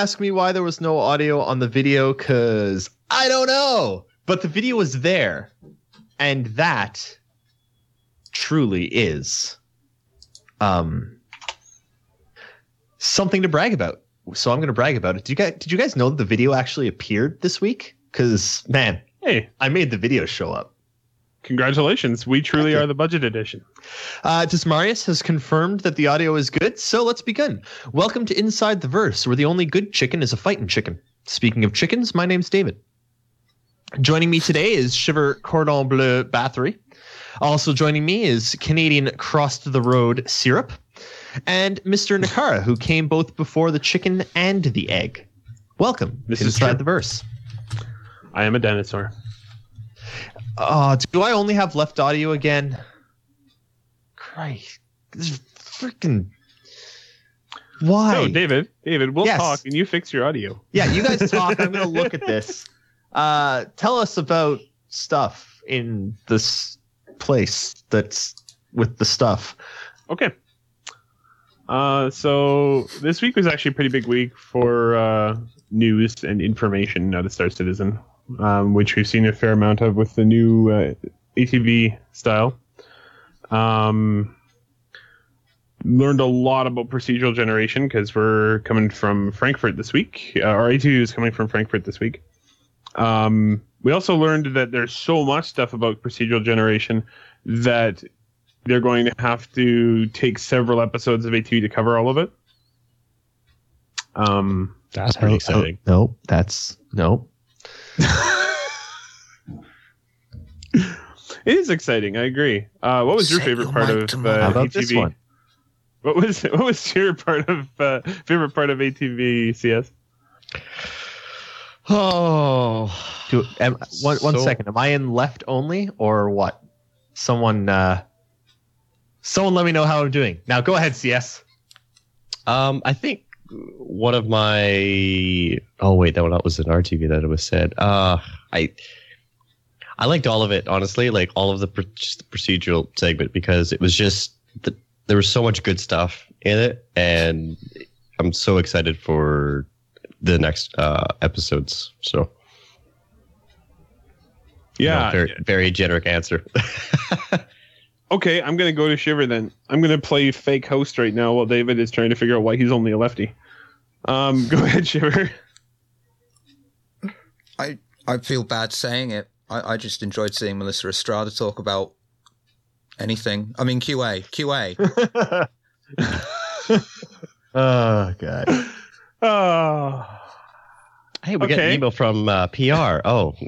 ask me why there was no audio on the video because I don't know. But the video was there. And that truly is um, something to brag about. So I'm going to brag about it. Did you guys, did you guys know that the video actually appeared this week? Because, man, Hey, I made the video show up. congratulations. We truly are the budget edition. Uh, Desmarius has confirmed that the audio is good, so let's begin. Welcome to Inside the Verse, where the only good chicken is a fighting chicken. Speaking of chickens, my name's David. Joining me today is Shiver Cordon Bleu Bathory. Also joining me is Canadian Cross the Road Syrup and Mr. Nehkara, who came both before the chicken and the egg. Welcome This to is Inside true. the Verse. I am a dinosaur. Oh, do I only have left audio again? Christ. This is freaking. Why? No, David, David, we'll Yes. talk and you fix your audio. Yeah, you guys talk. I'm going to look at this. Uh, tell us about stuff in this place that's with the stuff. Okay. Uh, so this week was actually a pretty big week for uh, news and information out of Star Citizen, um, which we've seen a fair amount of with the new uh, ATV style. Um, learned a lot about procedural generation because we're coming from Frankfurt this week. Uh, our ATV is coming from Frankfurt this week. Um, we also learned that there's so much stuff about procedural generation that they're going to have to take several episodes of ATV to cover all of it. Um, That's pretty exciting. Oh, no, that's no. it is exciting. I agree. Uh, what was your favorite your part of to uh. How about ATV? this one? What was what was your part of uh, favorite part of ATV CS? Oh, Do, am, one, one So- second. Am I in left only or what? Someone, uh, someone, let me know how I'm doing. Now, go ahead, CS. Um, I think one of my oh wait, that one that was an RTV that it was said. Uh, I I liked all of it honestly, like all of the, pr- just the procedural segment because it was just the, there was so much good stuff in it, and I'm so excited for the next uh, episodes. So you know, Yeah. very, very generic answer. Okay, I'm gonna go to Shiver then. I'm gonna play fake host right now while David is trying to figure out why he's only a lefty. Um, go ahead, Shiver. I I feel bad saying it. I, I just enjoyed seeing Melissa Estrada talk about anything. I mean QA, QA. Oh, God. Oh, Hey, we got an email from uh, PR. Oh.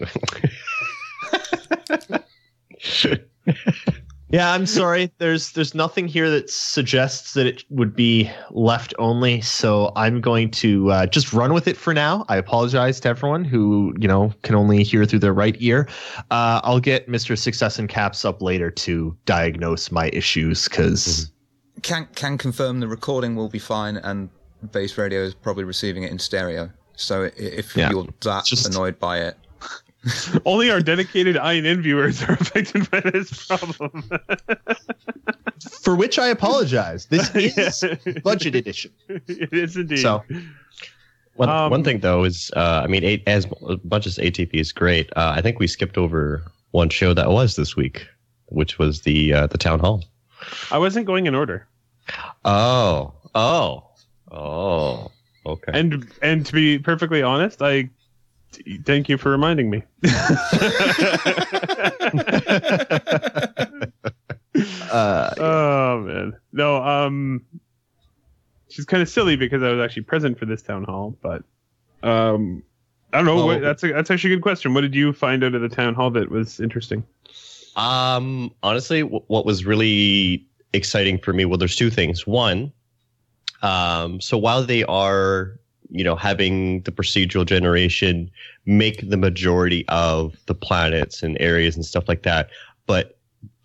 Yeah, I'm sorry. There's there's nothing here that suggests that it would be left only. So I'm going to uh, just run with it for now. I apologize to everyone who you know can only hear through their right ear. Uh, I'll get Mr. Success and Caps up later to diagnose my issues because can can confirm the recording will be fine and base radio is probably receiving it in stereo. So if Yeah. you're that Just- annoyed by it, only our dedicated INN viewers are affected by this problem. for which I apologize. This is budget edition. it is indeed. So One, Um, one thing though is, uh, I mean, a- as much as ATV is great, uh, I think we skipped over one show that was this week, which was the uh, the town hall. I wasn't going in order. Oh, oh, oh. Okay. And and to be perfectly honest, I thank you for reminding me. uh, oh man, no. Um, she's kind of silly because I was actually present for this town hall, but um, I don't know. Oh. what, that's a, that's actually a good question. What did you find out of the town hall that was interesting? Um, honestly, w- what was really exciting for me, well, there's two things. One, um, so while they are, you know, having the procedural generation make the majority of the planets and areas and stuff like that, but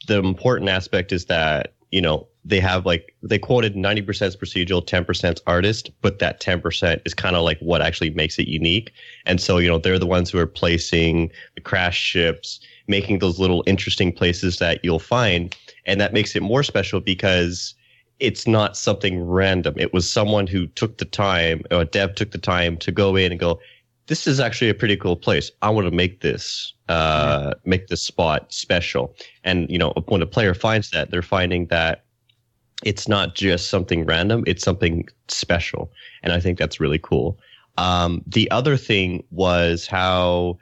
the important aspect is that, you know, they have like they quoted 90% procedural 10% artist but that 10% is kind of like what actually makes it unique. And so you know they're the ones who are placing the crash ships making those little interesting places that you'll find. And that makes it more special because it's not something random. It was someone who took the time, or a dev took the time to go in and go, this is actually a pretty cool place. I want to make this, uh, make this spot special. And, you know, when a player finds that, they're finding that it's not just something random, it's something special. And I think that's really cool. Um, the other thing was how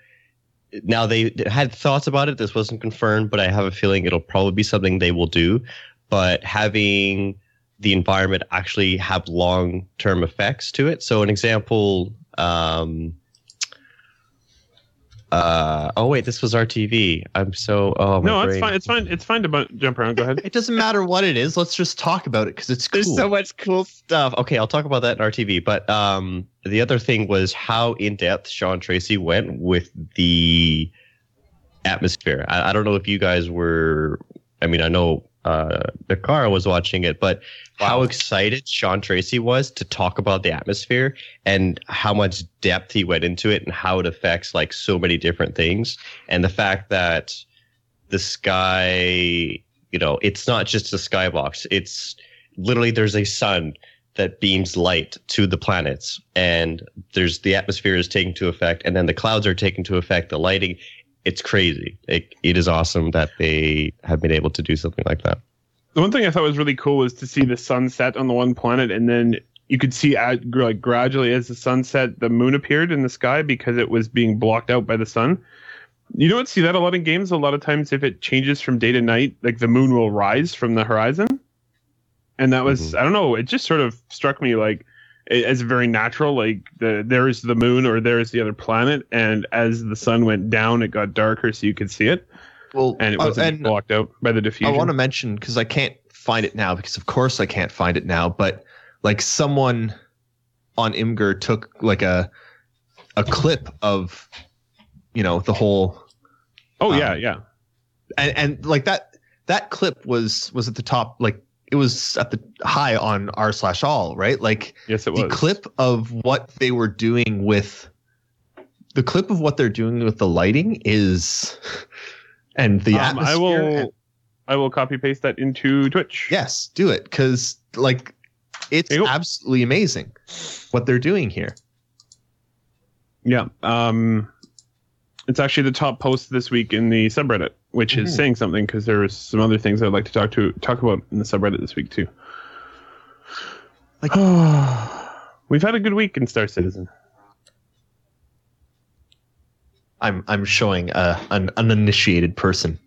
now they had thoughts about it. This wasn't confirmed, but I have a feeling it'll probably be something they will do. But having the environment actually have long term effects to it. So, an example. Um, uh, oh wait, this was RTV. I'm so oh my no, it's brain. fine. It's fine. It's fine to bu- jump around. Go ahead. It doesn't matter what it is. Let's just talk about it because it's cool. There's so much cool stuff. Okay, I'll talk about that in RTV. But um, the other thing was how in depth Sean Tracy went with the atmosphere. I, I don't know if you guys were. I mean, I know uh, Dakar was watching it, but how excited Sean Tracy was to talk about the atmosphere and how much depth he went into it and how it affects like so many different things. And the fact that the sky, you know, it's not just a skybox. It's literally there's a sun that beams light to the planets and there's the atmosphere is taking to effect and then the clouds are taking to effect the lighting it's crazy it, it is awesome that they have been able to do something like that The one thing I thought was really cool was to see the sun set on the one planet, and then you could see at, like gradually as the sun set, the moon appeared in the sky because it was being blocked out by the sun. You don't see that a lot in games. A lot of times, if it changes from day to night, like the moon will rise from the horizon, and that was Mhm. I don't know. It just sort of struck me like as very natural. Like the there's the moon or there's the other planet, and as the sun went down, it got darker, so you could see it, well, and it uh, wasn't blocked out by the diffusion. I want to mention because I can't find it now because of course I can't find it now. But like someone on Imgur took like a a clip of you know the whole oh um, yeah, yeah. and and like that that clip was was at the top like it was at the high on r slash all right like Yes, it was the clip of what they were doing with the clip of what they're doing with the lighting is and the Um, atmosphere I will and- I will copy paste that into Twitch. yes do it because like it's There you go. absolutely amazing what they're doing here Yeah. Um, it's actually the top post this week in the subreddit, which is Mhm. saying something because there was some other things I'd like to talk to talk about in the subreddit this week too. Like- we've had a good week in Star Citizen. I'm i'm showing a, an uninitiated person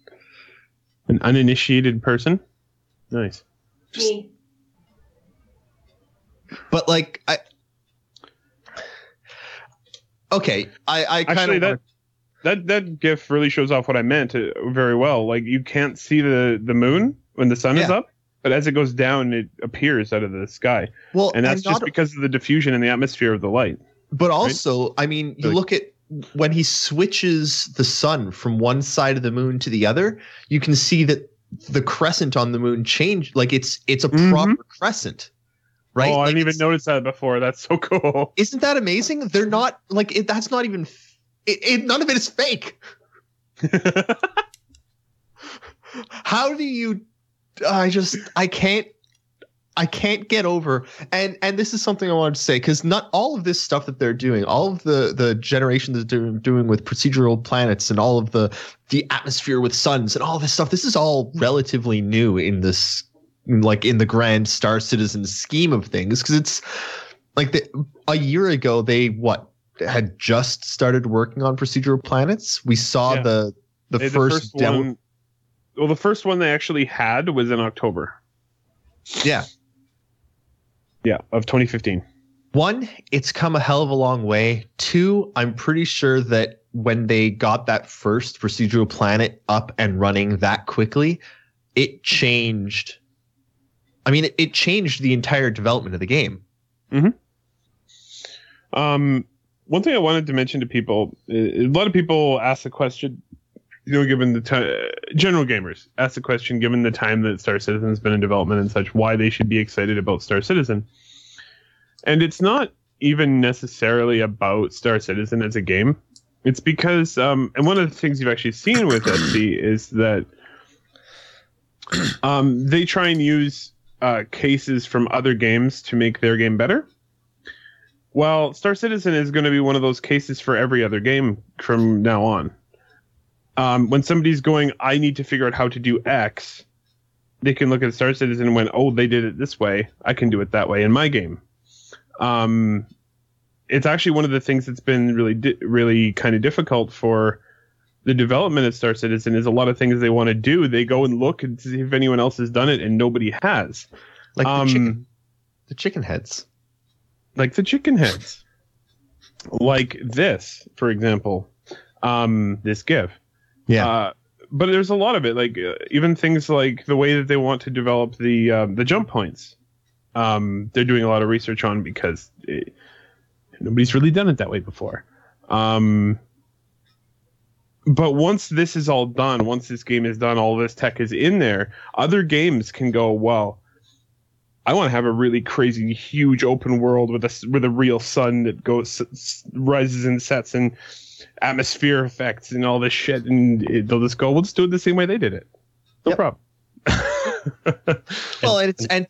An uninitiated person. Nice. Me. but like i okay i i kind Actually, of that that that GIF really shows off what I meant uh, very well. Like you can't see the the moon when the sun is up, but as it goes down, it appears out of the sky, well and that's not- just because of the diffusion in the atmosphere of the light. But also, I mean, you Like- look at when he switches the sun from one side of the moon to the other, you can see that the crescent on the moon changed. Like it's it's a Mhm. proper crescent, right? Oh, I Like, didn't even notice that before. That's so cool. Isn't that amazing? They're not like it, that's not even. It, it, none of it is fake. How do you? I just I can't. I can't get over and and this is something I wanted to say because not all of this stuff that they're doing, all of the the generation that they're doing with procedural planets and all of the the atmosphere with suns and all this stuff, this is all relatively new in this like in the grand Star Citizen scheme of things because it's like the, a year ago they what had just started working on procedural planets. We saw Yeah. the the Hey, first, demo. one. Well, the first one they actually had was in October. Yeah. Yeah, of 2015. One, it's come a hell of a long way. Two, I'm pretty sure that when they got that first procedural planet up and running that quickly, it changed. I mean, it, it changed the entire development of the game. Um, one thing I wanted to mention to people, a lot of people ask the question, you know, given the time, general gamers ask the question, given the time that Star Citizen's been in development and such, why they should be excited about Star Citizen. And it's not even necessarily about Star Citizen as a game. It's because, um, and one of the things you've actually seen with SC is that um, they try and use uh, cases from other games to make their game better. Well, Star Citizen is going to be one of those cases for every other game from now on. Um, when somebody's going, I need to figure out how to do X, they can look at Star Citizen and went, oh, they did it this way. I can do it that way in my game. Um, it's actually one of the things that's been really, di- really kind of difficult for the development of Star Citizen is a lot of things they want to do. They go and look and see if anyone else has done it, and nobody has. Like Um, the chicken, the chicken heads. like the chicken heads, like this, for example, um, this GIF. Yeah. Uh, but there's a lot of it, like uh, even things like the way that they want to develop the um, the jump points. Um, they're doing a lot of research on because it, nobody's really done it that way before. Um, but once this is all done, once this game is done, all this tech is in there. Other games can go well. I want to have a really crazy, huge open world with a with a real sun that goes rises and sets and atmosphere effects and all this shit, and it, they'll just go, "We'll just do it the same way they did it." No Yep. problem. Well, and it's and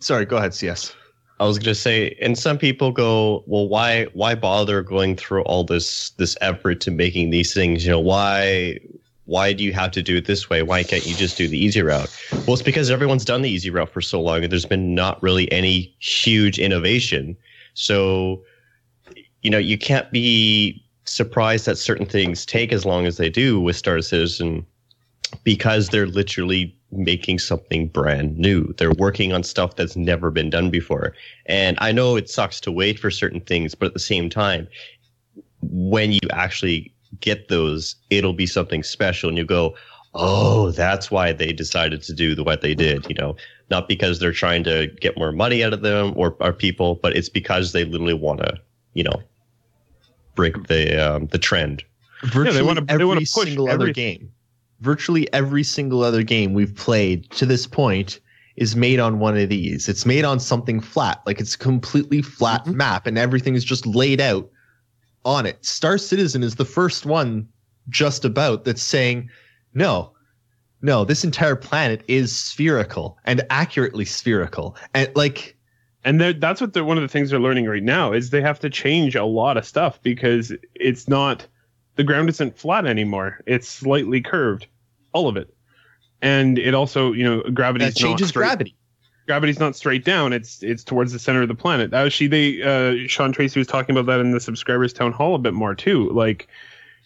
sorry, go ahead, CS. I was gonna say, and some people go, well, why why bother going through all this this effort to making these things? You know, why why do you have to do it this way? Why can't you just do the easy route? Well, it's because everyone's done the easy route for so long, and there's been not really any huge innovation. So, you know, you can't be surprised that certain things take as long as they do with Star Citizen because they're literally making something brand new. They're working on stuff that's never been done before. And I know it sucks to wait for certain things, but at the same time, when you actually get those, it'll be something special and you go, oh, that's why they decided to do what they did, you know, not because they're trying to get more money out of them or our people, but it's because they literally want to, you know, break the um, the trend. Virtually wanna- they every wanna push single other game, virtually every single other game we've played to this point is made on one of these. It's made on something flat, like it's a completely flat Mm-hmm. map, and everything is just laid out on it. Star Citizen is the first one, just about that's saying, no, no, this entire planet is spherical and accurately spherical, and like and that's what they're one of the things they're learning right now is they have to change a lot of stuff because it's not the ground isn't flat anymore. It's slightly curved all of it. And it also you know gravity's that changes straight, gravity. gravity's not straight down. It's it's towards the center of the planet. Actually they uh sean tracy was talking about that in the subscribers town hall a bit more too. Like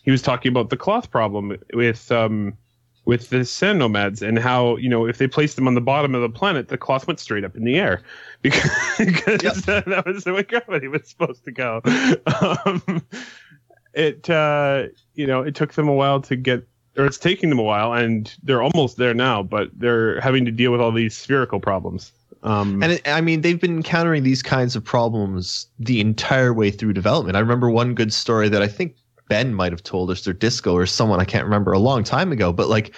he was talking about the cloth problem with um with the sand nomads and how you know if they placed them on the bottom of the planet the cloth went straight up in the air. Because, because that was the way gravity was supposed to go. Um, it uh you know it took them a while to get or it's taking them a while and they're almost there now but they're having to deal with all these spherical problems. Um And it, I mean, they've been encountering these kinds of problems the entire way through development. I remember one good story that I think Ben might have told us, or Disco, or someone I can't remember a long time ago. But like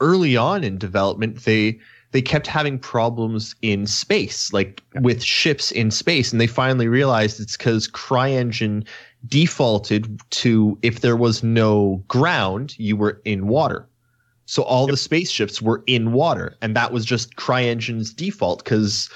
early on in development, they they kept having problems in space, like with ships in space, and they finally realized it's because CryEngine defaulted to if there was no ground, you were in water. So all the spaceships were in water, and that was just CryEngine's default because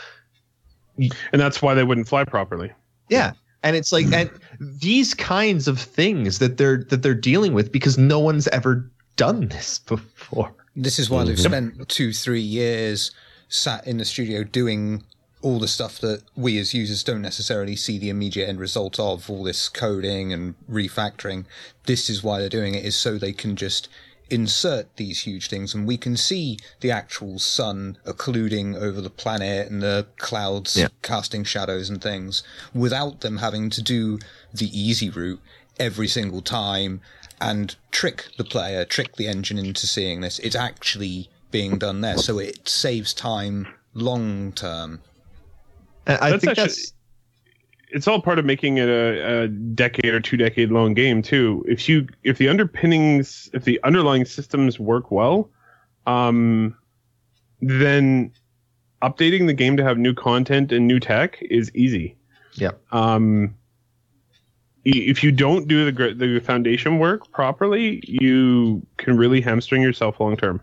and that's why they wouldn't fly properly yeah, and it's like and these kinds of things that they're that they're dealing with because no one's ever done this before. This is why they've mm-hmm. spent two, three years sat in the studio doing all the stuff that we as users don't necessarily see the immediate end result of, all this coding and refactoring. This is why they're doing it, is so they can just insert these huge things and we can see the actual sun occluding over the planet and the clouds Yeah. casting shadows and things without them having to do the easy route every single time and trick the player, trick the engine into seeing this. It's actually being done there, so it saves time long term. I That's think actually- that's it's all part of making it a, a decade or two decade long game too. If you if the underpinnings if the underlying systems work well, um, then updating the game to have new content and new tech is easy. yeah. Um, if you don't do the the foundation work properly, you can really hamstring yourself long term.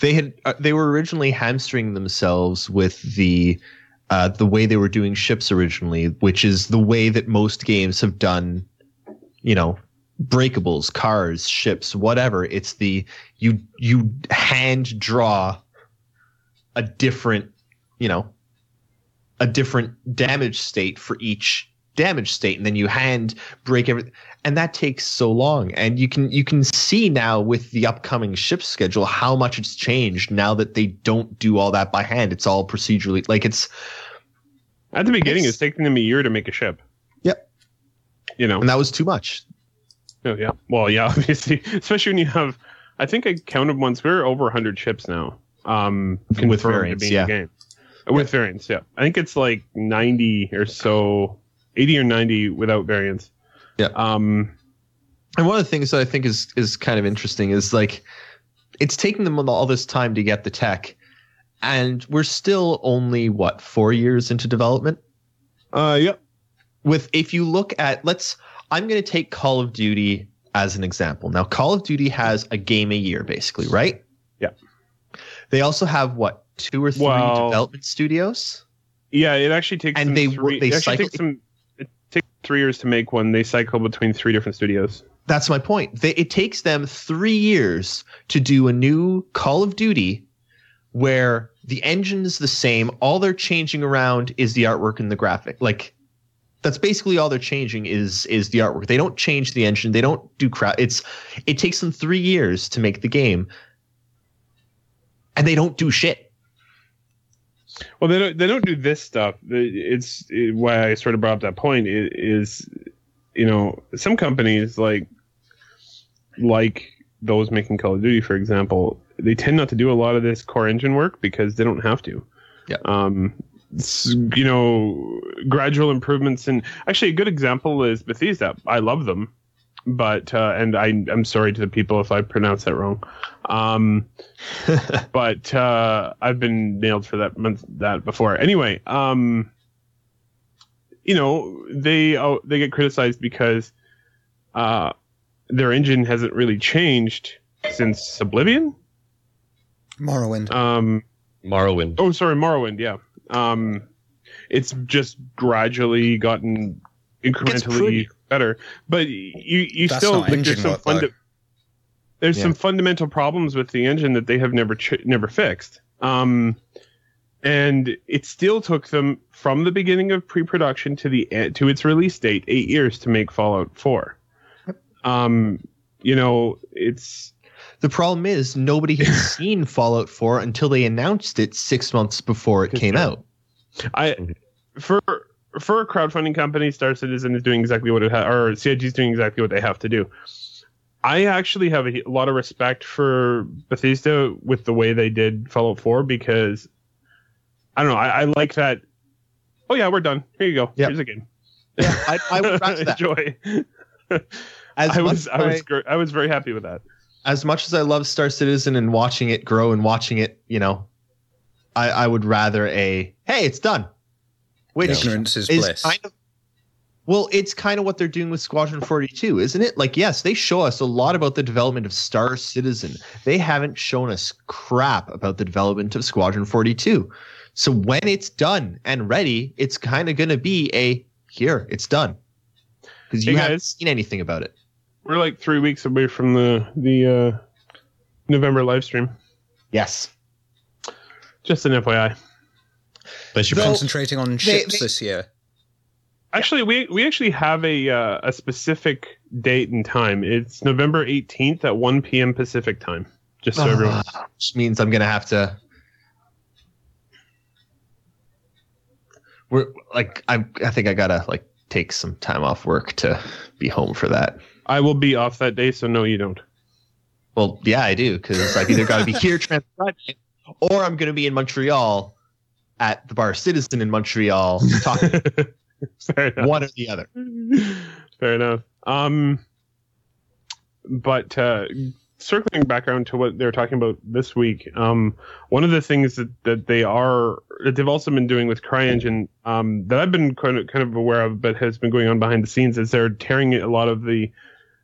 they had uh, they were originally hamstringing themselves with the uh, the way they were doing ships originally, which is the way that most games have done. You know, breakables, cars, ships, whatever. It's the you you hand draw a different, you know, a different damage state for each damage state and then you hand break everything and that takes so long and you can you can see now with the upcoming ship schedule how much it's changed now that they don't do all that by hand it's all procedurally like it's At the beginning, It's- it's taking them a year to make a ship. Yep. You know. and that was too much Oh, yeah. Well, yeah, obviously, especially when you have. I think I counted once. We're over 100 ships now. Um, With variants, yeah. With variants, yeah. I think it's like 90 or so, 80 or 90 without variants. Yeah. Um, And one of the things that I think is is kind of interesting is like it's taking them all this time to get the tech, and we're still only what four years into development. uh, yep. With if you look at let's, I'm going to take Call of Duty as an example. Now, Call of Duty has a game a year, basically, right? Yeah. They also have what two or three Well- development studios. Yeah, it actually takes And they three, they cycle- takes takes three years to make one. They cycle between three different studios. That's my point. They, it takes them three years to do a new Call of Duty where the engine is the same. All they're changing around is the artwork and the graphic. Like that's basically all they're changing is is the artwork. They don't change the engine. They don't do crap. It's it takes them three years to make the game, and they don't do shit. Well, they don't. They don't do this stuff. It's it, why I sort of brought up that point. Is you know some companies like like those making Call of Duty, for example, they tend not to do a lot of this core engine work because they don't have to. Yeah. Um. You know, gradual improvements, and actually, a good example is Bethesda. I love them, but uh, and I I'm sorry to the people if I pronounce that wrong. Um but uh, I've been nailed for that month that before. Anyway, um, you know they oh, they get criticized because uh, their engine hasn't really changed since Oblivion. Morrowind. Um, Morrowind. oh, sorry, Morrowind. Yeah, um, it's just gradually gotten pretty. incrementally better, but you you That's still like, there's some funda- there's Yeah. some fundamental problems with the engine that they have never ch- never fixed. Um, and it still took them from the beginning of pre-production to the to its release date eight years to make Fallout Four. Um, you know, it's The problem is nobody had seen Fallout 4 until they announced it six months before it came out. I for for a crowdfunding company, Star Citizen is doing exactly what it ha- or CIG is doing exactly what they have to do. I actually have a, lot of respect for Bethesda with the way they did Fallout 4 because I don't know. I, I like that. Oh yeah, we're done. Here you go. Yep. Here's a game. Yeah, I, I would that. Enjoy. As I was I as was I was very happy with that. as much as I love Star Citizen and watching it grow and watching it, you know, I, I would rather a hey, it's done. Which Ignorance is is bliss. kind of well, it's kind of what they're doing with Squadron 42, isn't it? Like, yes, they show us a lot about the development of Star Citizen. They haven't shown us crap about the development of Squadron 42. So when it's done and ready, it's kind of going to be a here, it's done. Because you Hey, haven't seen anything about it. We're like three weeks away from the the uh, November live stream. Yes. Just an FYI. Bless your Though- Concentrating on ships they- this year. Actually, we we actually have a uh, a specific date and time. It's November eighteenth at one p.m. Pacific time. Just so everyone. Which means I'm gonna have to. We're like I I think I gotta like take some time off work to be home for that. I will be off that day, so no, you don't. Well, yeah, I do because I've either got to be here transcribing or I'm gonna be in Montreal at the Bar Citizen in Montreal talking one or the other. Fair enough. Um, but uh, circling back around to what they're talking about this week, um, one of the things that, that they are that they've also been doing with CryEngine um, that I've been kind of kind of aware of, but has been going on behind the scenes, is they're tearing a lot of the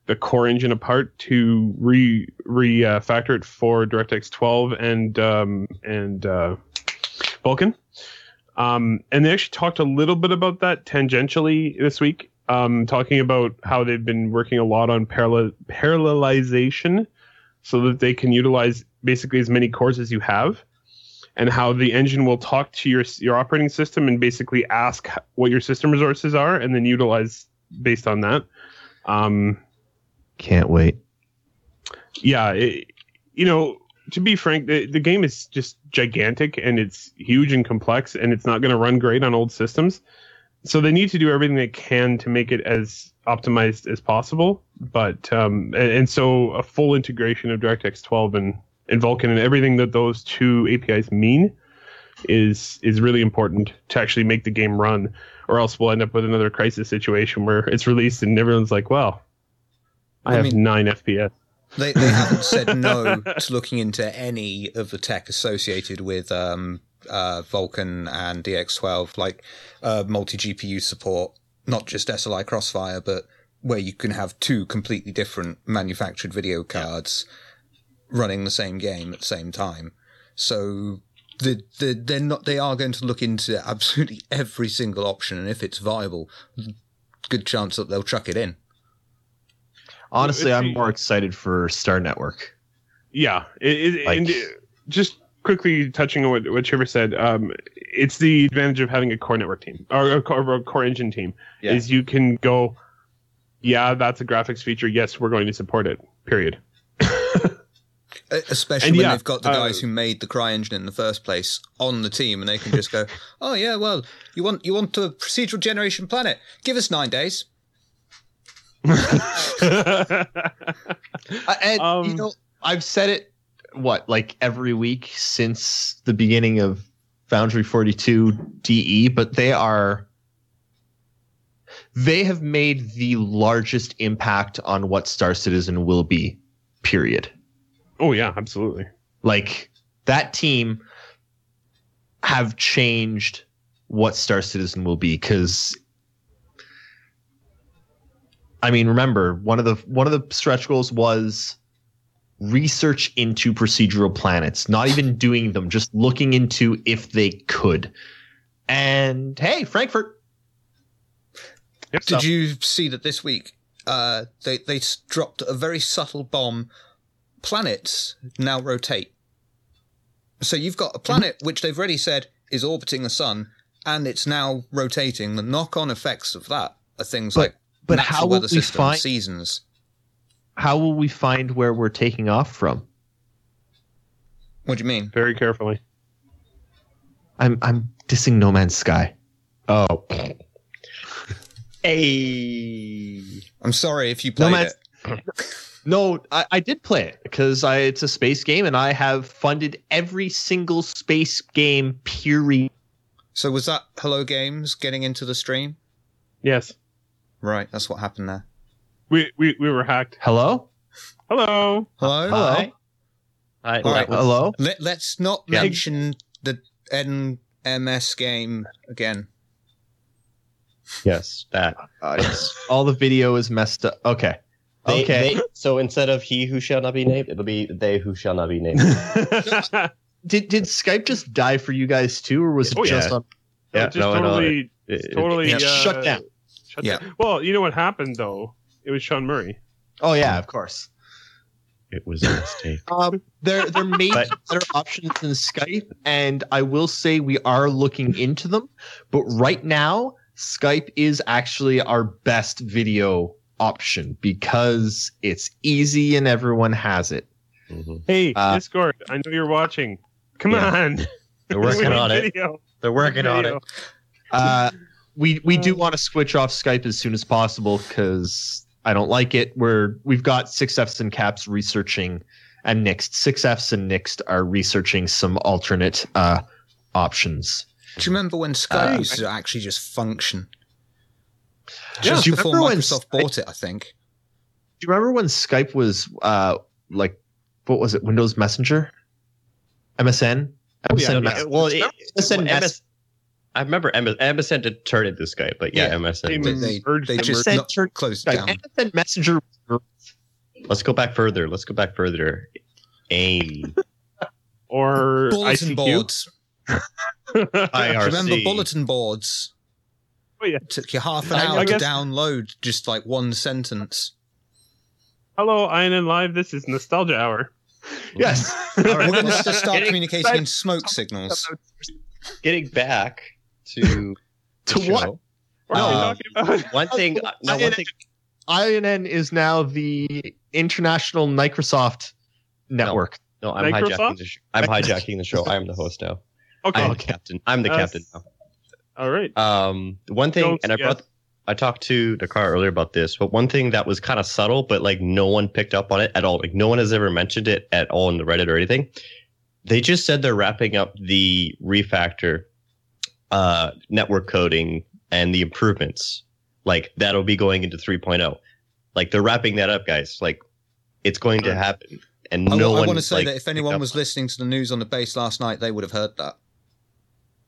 the core engine apart to re refactor it for DirectX 12 and um, and uh, Vulkan. Um, and they actually talked a little bit about that tangentially this week, um, talking about how they've been working a lot on parallel parallelization, so that they can utilize basically as many cores as you have, and how the engine will talk to your your operating system and basically ask what your system resources are, and then utilize based on that. Um, Can't wait. yeah, it, you know, to be frank, the, the game is just gigantic and it's huge and complex, and it's not going to run great on old systems. So they need to do everything they can to make it as optimized as possible. But um, and, and so a full integration of DirectX 12 and and Vulkan and everything that those two APIs mean is is really important to actually make the game run, or else we'll end up with another Crysis situation where it's released and everyone's like, "Well, I, I have mean- nine FPS." They they haven't said no to looking into any of the tech associated with um, uh, Vulkan and DX12, like uh, multi GPU support, not just SLI Crossfire, but where you can have two completely different manufactured video cards running the same game at the same time. So the, the, they're not they are going to look into absolutely every single option, and if it's viable, good chance that they'll chuck it in. Honestly, It's I'm more excited for Star Network. Yeah, it, it, Like- and uh, just quickly touching on what, what Trevor said, um, it's the advantage of having a core network team or a core, or a core engine team Yeah. is you can go, yeah, that's a graphics feature. Yes, we're going to support it. Period. Especially And when yeah, they've got the uh, guys who made the CryEngine in the first place on the team, and they can just go, "Oh yeah, well, you want you want a procedural generation planet? Give us nine days." Uh, and you Um, know, I've said it what like every week since the beginning of Foundry 42 DE, but they are they have made the largest impact on what Star Citizen will be. Period. oh yeah, absolutely. Like that team have changed what Star Citizen will be because I mean, remember one of the one of the stretch goals was research into procedural planets, not even doing them, just looking into if they could. And hey, Frankfurt. Yep. Did you see that this week? Uh, they they dropped a very subtle bomb. Planets now rotate. So you've got a planet which they've already said is orbiting the sun, and it's now rotating. The knock-on effects of that are things But- like But natural how will weather we system, find seasons. how will we find where we're taking off from? What do you mean? Very carefully. I'm I'm dissing No Man's Sky. Oh. hey. I'm sorry if you No played Man's- it. No, I, I did play it because I it's a space game and I have funded every single space game period. So was that Hello Games getting into the stream? Yes, Right, that's what happened there. we we, we were hacked. Hello? Hello. Hello. Hello? Hi. Hi. All right. Hello? Let, let's not Yeah. mention the NMS game again. Yes, that. Uh, it's- all the video is messed up. Okay. They- okay. they- so instead of he who shall not be named, it'll be they who shall not be named. did did Skype just die for you guys too, or was it Oh, just yeah. on? Yeah, just no, no, totally, It- it- totally it uh, shut down. Shut Yeah. down. Well, you know what happened though? It was Sean Murray. Oh yeah, of course. It was a mistake. Um, there there may be better options than Skype, and I will say we are looking into them. But right now, Skype is actually our best video option because it's easy and everyone has it. Mhm. Hey, Uh, Discord, I know you're watching. Come Yeah. on. They're working need on it. They're working on it. Uh, we we do want to switch off Skype as soon as possible because I don't like it. We're we've got six Fs and Caps researching, and Next six Fs and Next are researching some alternate uh, options. Do you remember when Skype Uh, used to actually just function? Just do you before remember when Microsoft Skype- bought it, I think. Do you remember when Skype was uh like what was it? Windows Messenger, MSN, Oh, yeah, MSN, yeah. Mess- well, it, MSN well, Mess- MS, I remember MS, MSN did turn into Skype, but yeah, Yeah. MSN. They, they, urged they just to- not Turn- closed Like, down. MSN Messenger. Let's go back further. Let's go back further. AIM. or Bulletin ICQ. boards. IRC. Remember bulletin boards? Oh, yeah. It took you half an hour I to guess- download just like one sentence. Hello, INN Live. This is Nostalgia Hour. Yes. All right, We're going to start getting- communicating in smoke signals. Getting back to To the what? show. What are we Um, talking about? One thing. No, one thing. INN is now the international Microsoft network. No, I'm Microsoft? hijacking the show. I'm hijacking the show. I am the host now. Okay. I am the captain. I'm the Uh, captain now. All right. Um, one thing, Don't- and I yes. brought, I talked to Dakar earlier about this, but one thing that was kind of subtle, but like no one picked up on it at all. Like no one has ever mentioned it at all in the Reddit or anything. They just said they're wrapping up the refactor, uh, network coding and the improvements. Like that'll be going into 3.0. Like they're wrapping that up, guys. Like it's going to happen, and I, no I one. want to say like, that if anyone was listening to the news on the base last night, they would have heard that.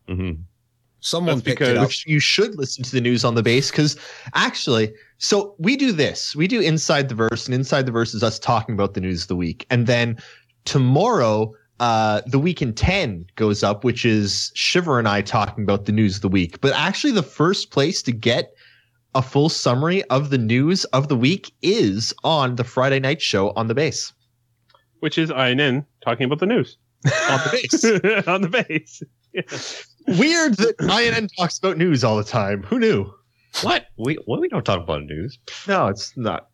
Mhm. Someone That's picked because- it up. which you should listen to the news on the base because actually so we do this we do inside the verse and inside the verse is us talking about the news of the week and then tomorrow uh the week in 10 goes up which is shiver and i talking about the news of the week but actually the first place to get a full summary of the news of the week is on the friday night show on the base Which is INN talking about the news on the base on the base. Yeah. weird that inn talks about news all the time who knew What we what we don't talk about news. no it's not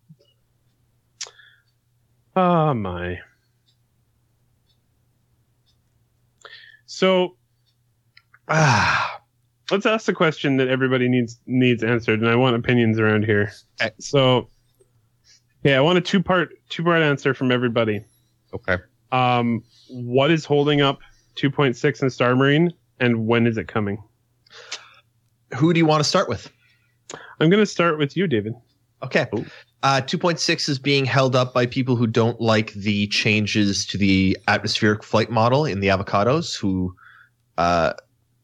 Oh my. So ah let's ask the question that everybody needs needs answered, and I want opinions around here. So, yeah, I want a two part two part answer from everybody. Okay. Um, what is holding up 2.6 in Star Marine, and when is it coming? who do you want to start with I'm going to start with you, David. Okay. Ooh. Uh, 2.6 is being held up by people who don't like the changes to the atmospheric flight model in the Evocati, who uh,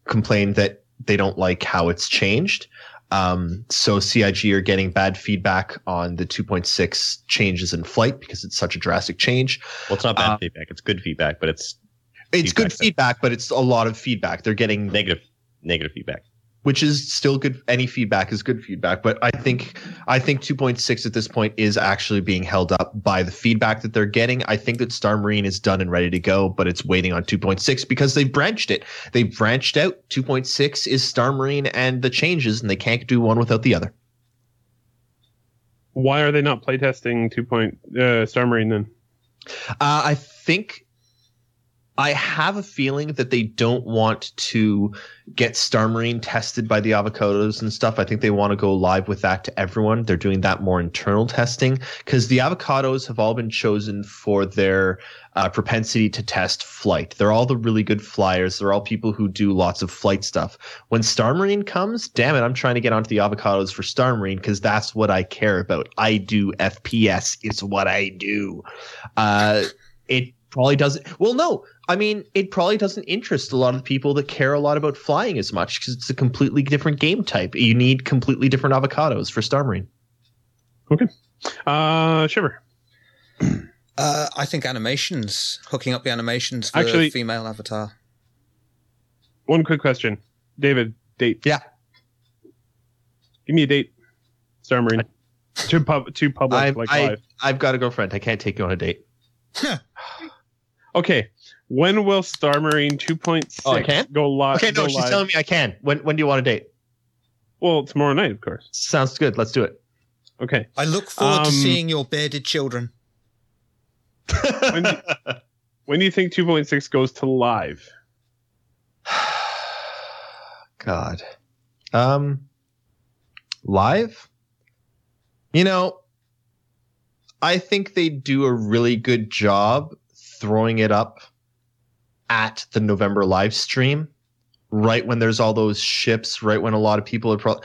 complain that they don't like how it's changed. Um, so CIG are getting bad feedback on the 2.6 changes in flight because it's such a drastic change. Well, it's not bad Uh, feedback. It's good feedback, but it's It's good Feedback. feedback, but it's a lot of feedback. They're getting negative negative feedback. Which is still good. Any feedback is good feedback, but I think I think 2.6 at this point is actually being held up by the feedback that they're getting. I think that Star Marine is done and ready to go, but it's waiting on 2.6 because they've branched it. They branched out. 2.6 is Star Marine and the changes, and they can't do one without the other. Why are they not playtesting 2. Point, uh, Star Marine then? Uh, I think I have a feeling that they don't want to get Star Marine tested by the Evocati and stuff. I think they want to go live with that to everyone. They're doing that more internal testing because the Evocati have all been chosen for their uh, propensity to test flight. They're all the really good flyers. They're all people who do lots of flight stuff. When Star Marine comes, damn it, I'm trying to get onto the avocados for Star Marine because that's what I care about. I do FPS. It's what I do. Uh, it probably doesn't. Well, no, I mean, it probably doesn't interest a lot of people that care a lot about flying as much because it's a completely different game type. You need completely different Evocati for Star Marine. Okay, uh, Shiver. Uh, I think animations, hooking up the animations for Actually- female avatar. One quick question. David, date. Yeah. Give me a date. Star Marine. To pub to public I'm- like I, live. I've got a girlfriend. I can't take you on a date. Okay. When will Star Marine 2.6 Oh, I can? go live? Okay, no, she's live? telling me I can. When when do you want a date? Well, tomorrow night, of course. Sounds good. Let's do it. Okay. I look forward to Um, seeing your bearded children. When do, when do you think 2.6 goes to live? God. Um live? You know, I think they do a really good job throwing it up at the November live stream right when there's all those ships, right when a lot of people are pro-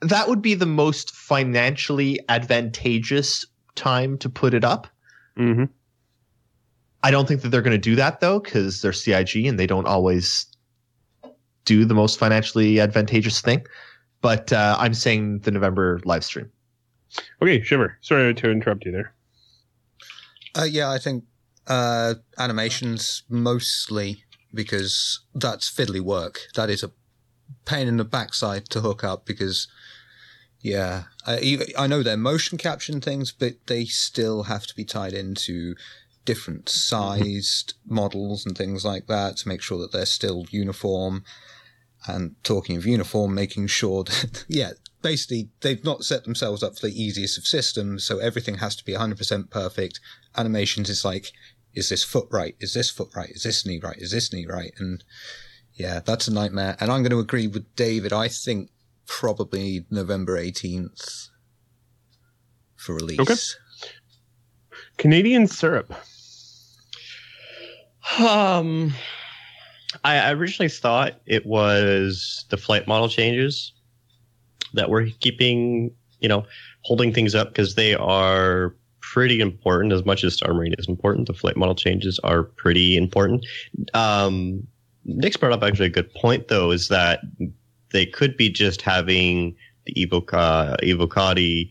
that would be the most financially advantageous time to put it up. Mm-hmm. I don't think that they're going to do that though, because they're CIG and they don't always do the most financially advantageous thing. But uh, I'm saying the November live stream. Okay, Shiver. Sorry to interrupt you there. Uh, yeah, I think uh, animations mostly because that's fiddly work. That is a pain in the backside to hook up because, yeah, I, I know they're motion caption things, but they still have to be tied into different sized models and things like that to make sure that they're still uniform. And talking of uniform, making sure that, yeah, basically they've not set themselves up for the easiest of systems, so everything has to be 100% perfect. Animations is like, is this foot right? Is this foot right? Is this knee right? Is this knee right? And yeah, that's a nightmare. And I'm going to agree with David. I think probably November 18th for release. Okay. Canadian syrup. Um, I, I originally thought it was the flight model changes that were keeping, you know, holding things up because they are pretty important as much as Star Marine is important. The flight model changes are pretty important. Um, Nick's brought up actually a good point though, is that they could be just having the Evoca, Evocati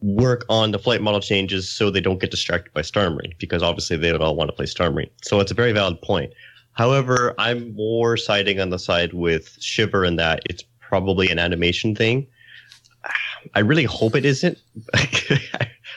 work on the flight model changes so they don't get distracted by Star Marine because obviously they would all want to play Star Marine. So it's a very valid point. However, I'm more siding on the side with Shiver in that it's probably an animation thing. I really hope it isn't.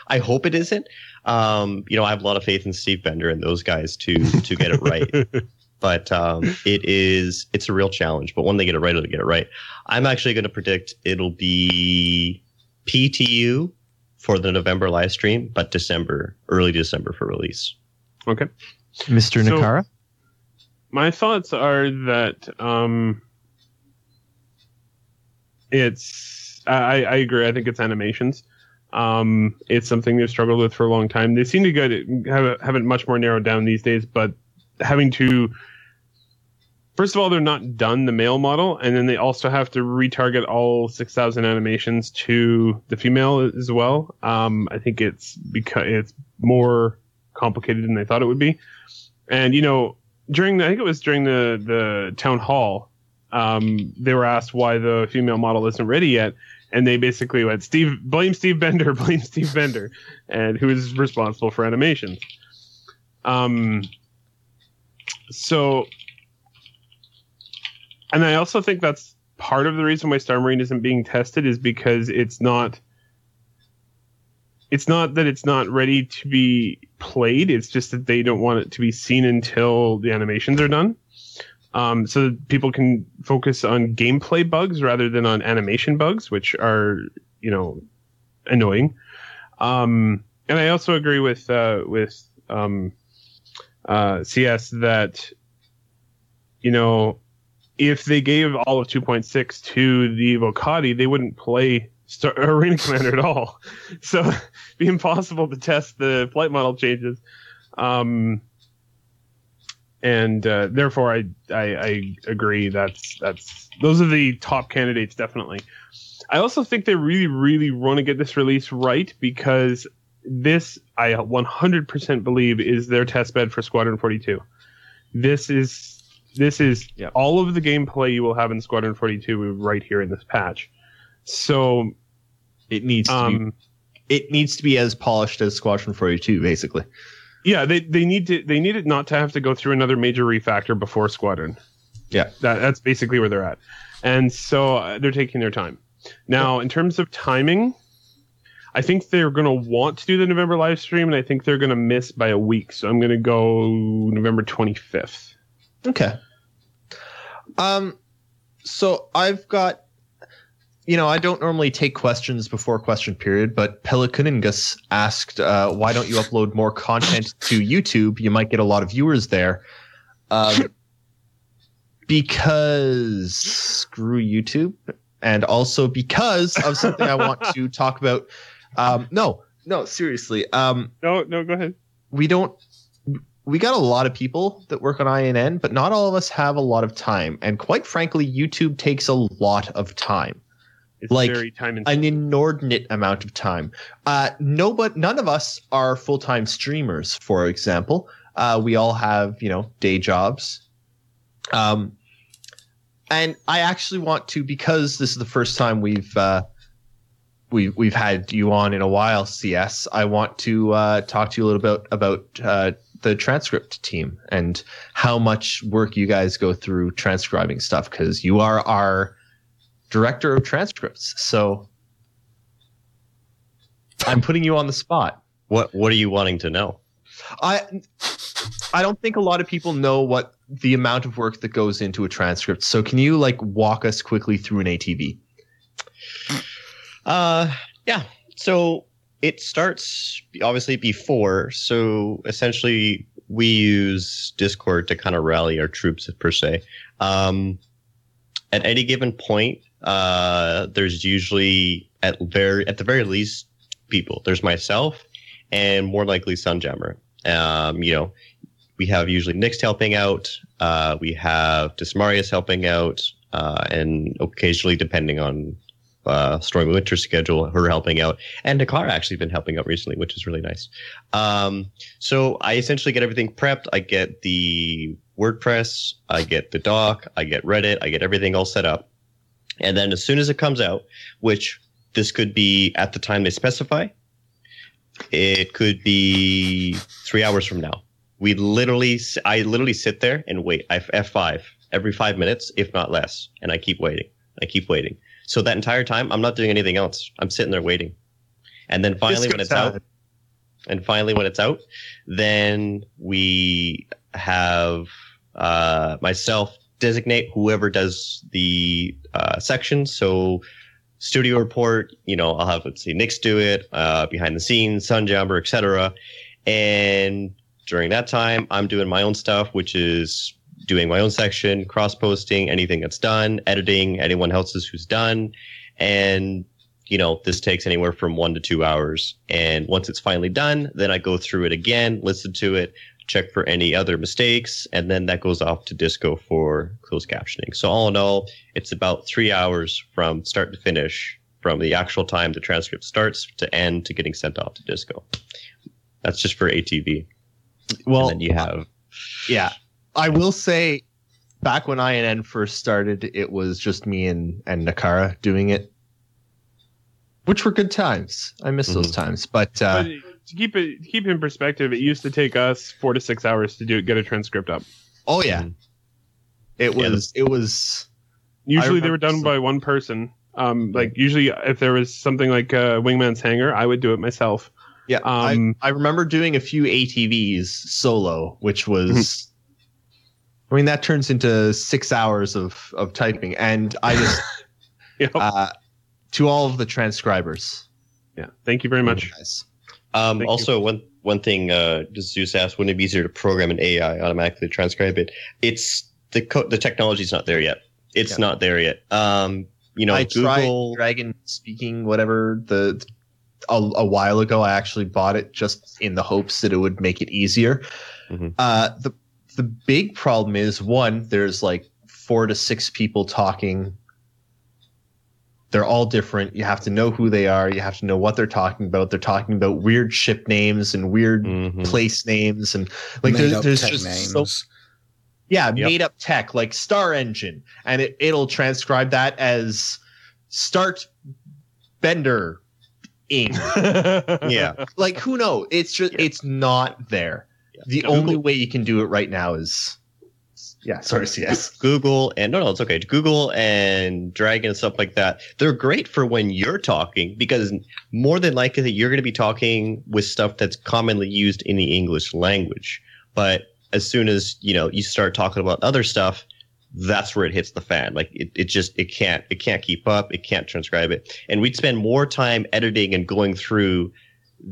I hope it isn't. Um, you know, I have a lot of faith in Steve Bender and those guys to to get it right. but um, it is it's a real challenge. But when they get it right, they'll get it right. I'm actually going to predict it'll be PTU for the November live stream, but December, early December for release. Okay. Mr. So- Nehkara? My thoughts are that um, it's. I, I agree. I think it's animations. Um, it's something they've struggled with for a long time. They seem to get have have it much more narrowed down these days, but having to. First of all, they're not done the male model, and then they also have to retarget all 6,000 animations to the female as well. Um, I think it's because it's more complicated than they thought it would be. And, you know, during the, I think it was during the, the town hall, um, they were asked why the female model isn't ready yet. And they basically went, Steve, blame Steve Bender, blame Steve Bender, and who is responsible for animations. Um, so, and I also think that's part of the reason why Star Marine isn't being tested is because it's not, it's not that it's not ready to be played. It's just that they don't want it to be seen until the animations are done. Um, so that people can focus on gameplay bugs rather than on animation bugs, which are, you know, annoying. Um, and I also agree with, uh, with, um, uh, CS that, you know, if they gave all of 2.6 to the Evocati, they wouldn't play Star- Arena Commander at all. So it'd be impossible to test the flight model changes. Um, and uh, therefore, I, I I agree. That's that's those are the top candidates definitely. I also think they really really want to get this release right because this I 100% believe is their test bed for Squadron 42. This is this is all of the gameplay you will have in Squadron 42 right here in this patch. So It needs to um, be, it needs to be as polished as Squadron 42, basically. Yeah, they, they need to they need it not to have to go through another major refactor before Squadron. Yeah. that that's basically where they're at, and so uh, they're taking their time. Now, in terms of timing, I think they're going to want to do the November live stream, and I think they're going to miss by a week. So I'm going to go November 25th. Okay. Um, so I've got, you know, I don't normally take questions before question period, but Pelikuningus asked, uh, why don't you upload more content to YouTube? You might get a lot of viewers there. Um, because screw YouTube, and also because of something I want to talk about. Um, no, no, seriously. Um, No, no, go ahead. we don't we got a lot of people that work on INN, but not all of us have a lot of time. And quite frankly, YouTube takes a lot of time, It's Like, very time an inordinate amount of time. Uh, no, but none of us are full time streamers, for example. Uh, we all have, you know, day jobs. Um, and I actually want to because this is the first time we've uh, we we've had you on in a while. CS, I want to uh, talk to you a little bit about uh, the transcript team and how much work you guys go through transcribing stuff because you are our director of transcripts. So I'm putting you on the spot. What What are you wanting to know? I I don't think a lot of people know what the amount of work that goes into a transcript. So can you like walk us quickly through an ATV? Uh, yeah. So it starts obviously before. So essentially, we use Discord to kind of rally our troops per se. Um, at any given point, uh, there's usually at very at the very least people. There's myself and more likely Sunjammer. Um, you know, we have usually Nick's helping out. Uh, we have Dismarius helping out, uh, and occasionally, depending on uh, Stormy Winter's schedule, her helping out, and Dakar actually been helping out recently, which is really nice. Um, so I essentially get everything prepped. I get the WordPress, I get the doc, I get Reddit, I get everything all set up, and then as soon as it comes out, which this could be at the time they specify, it could be three hours from now. We literally, I literally sit there and wait. I F5 every five minutes, if not less. And I keep waiting. I keep waiting. So that entire time, I'm not doing anything else. I'm sitting there waiting. And then finally, when it's out, and finally when it's out, then we have uh, myself designate whoever does the uh, section. So studio report, you know, I'll have let's see, Nick's do it, uh, behind the scenes, Sunjammer, etc. And during that time, I'm doing my own stuff, which is doing my own section, cross posting anything that's done, editing anyone else's who's done, and you know, this takes anywhere from one to two hours. And once it's finally done, then I go through it again, listen to it, check for any other mistakes, and then that goes off to Disco for closed captioning. So all in all, it's about three hours from start to finish, from the actual time the transcript starts to end to getting sent off to Disco. That's just for ATV. Well, and then you have, yeah, I will say, back when INN first started, it was just me and and Nehkara doing it, which were good times. I miss those Mhm. times, but, uh, But to keep it to keep in perspective, it used to take us four to six hours to do get a transcript up. oh yeah, Mhm. it Yeah, was it was Usually they were done some- by one person. Um, like usually if there was something like uh, Wingman's Hangar, I would do it myself. yeah. Um, I I remember doing a few ATVs solo, which was. I mean that turns into six hours of of typing, and I just Yep. uh, to all of the transcribers, yeah. Thank you very much. guys. Um, also, one one thing, uh, Zeus asked, wouldn't it be easier to program an AI automatically transcribe it? It's the co- the technology's not there yet. It's Yeah. not there yet. Um, you know, I Google. tried Dragon speaking whatever the a, a while ago. I actually bought it just in the hopes that it would make it easier. Mhm. Uh, the the big problem is one, there's like four to six people talking. They're all different. You have to know who they are. You have to know what they're talking about. They're talking about weird ship names and weird Mhm. place names and like Made there's, up there's tech just names. so yeah, Yep. made up tech like Star Engine, and it, it'll transcribe that as Start Bender ing. Yeah. like who knows? It's just Yeah. it's not there. The Google- only way you can do it right now is yeah. Sorry, yes. Google and no, no, it's okay. Google and Dragon and stuff like that. They're great for when you're talking because more than likely that you're going to be talking with stuff that's commonly used in the English language. But as soon as you know you start talking about other stuff, that's where it hits the fan. Like it, it just it can't it can't keep up. It can't transcribe it. And we'd spend more time editing and going through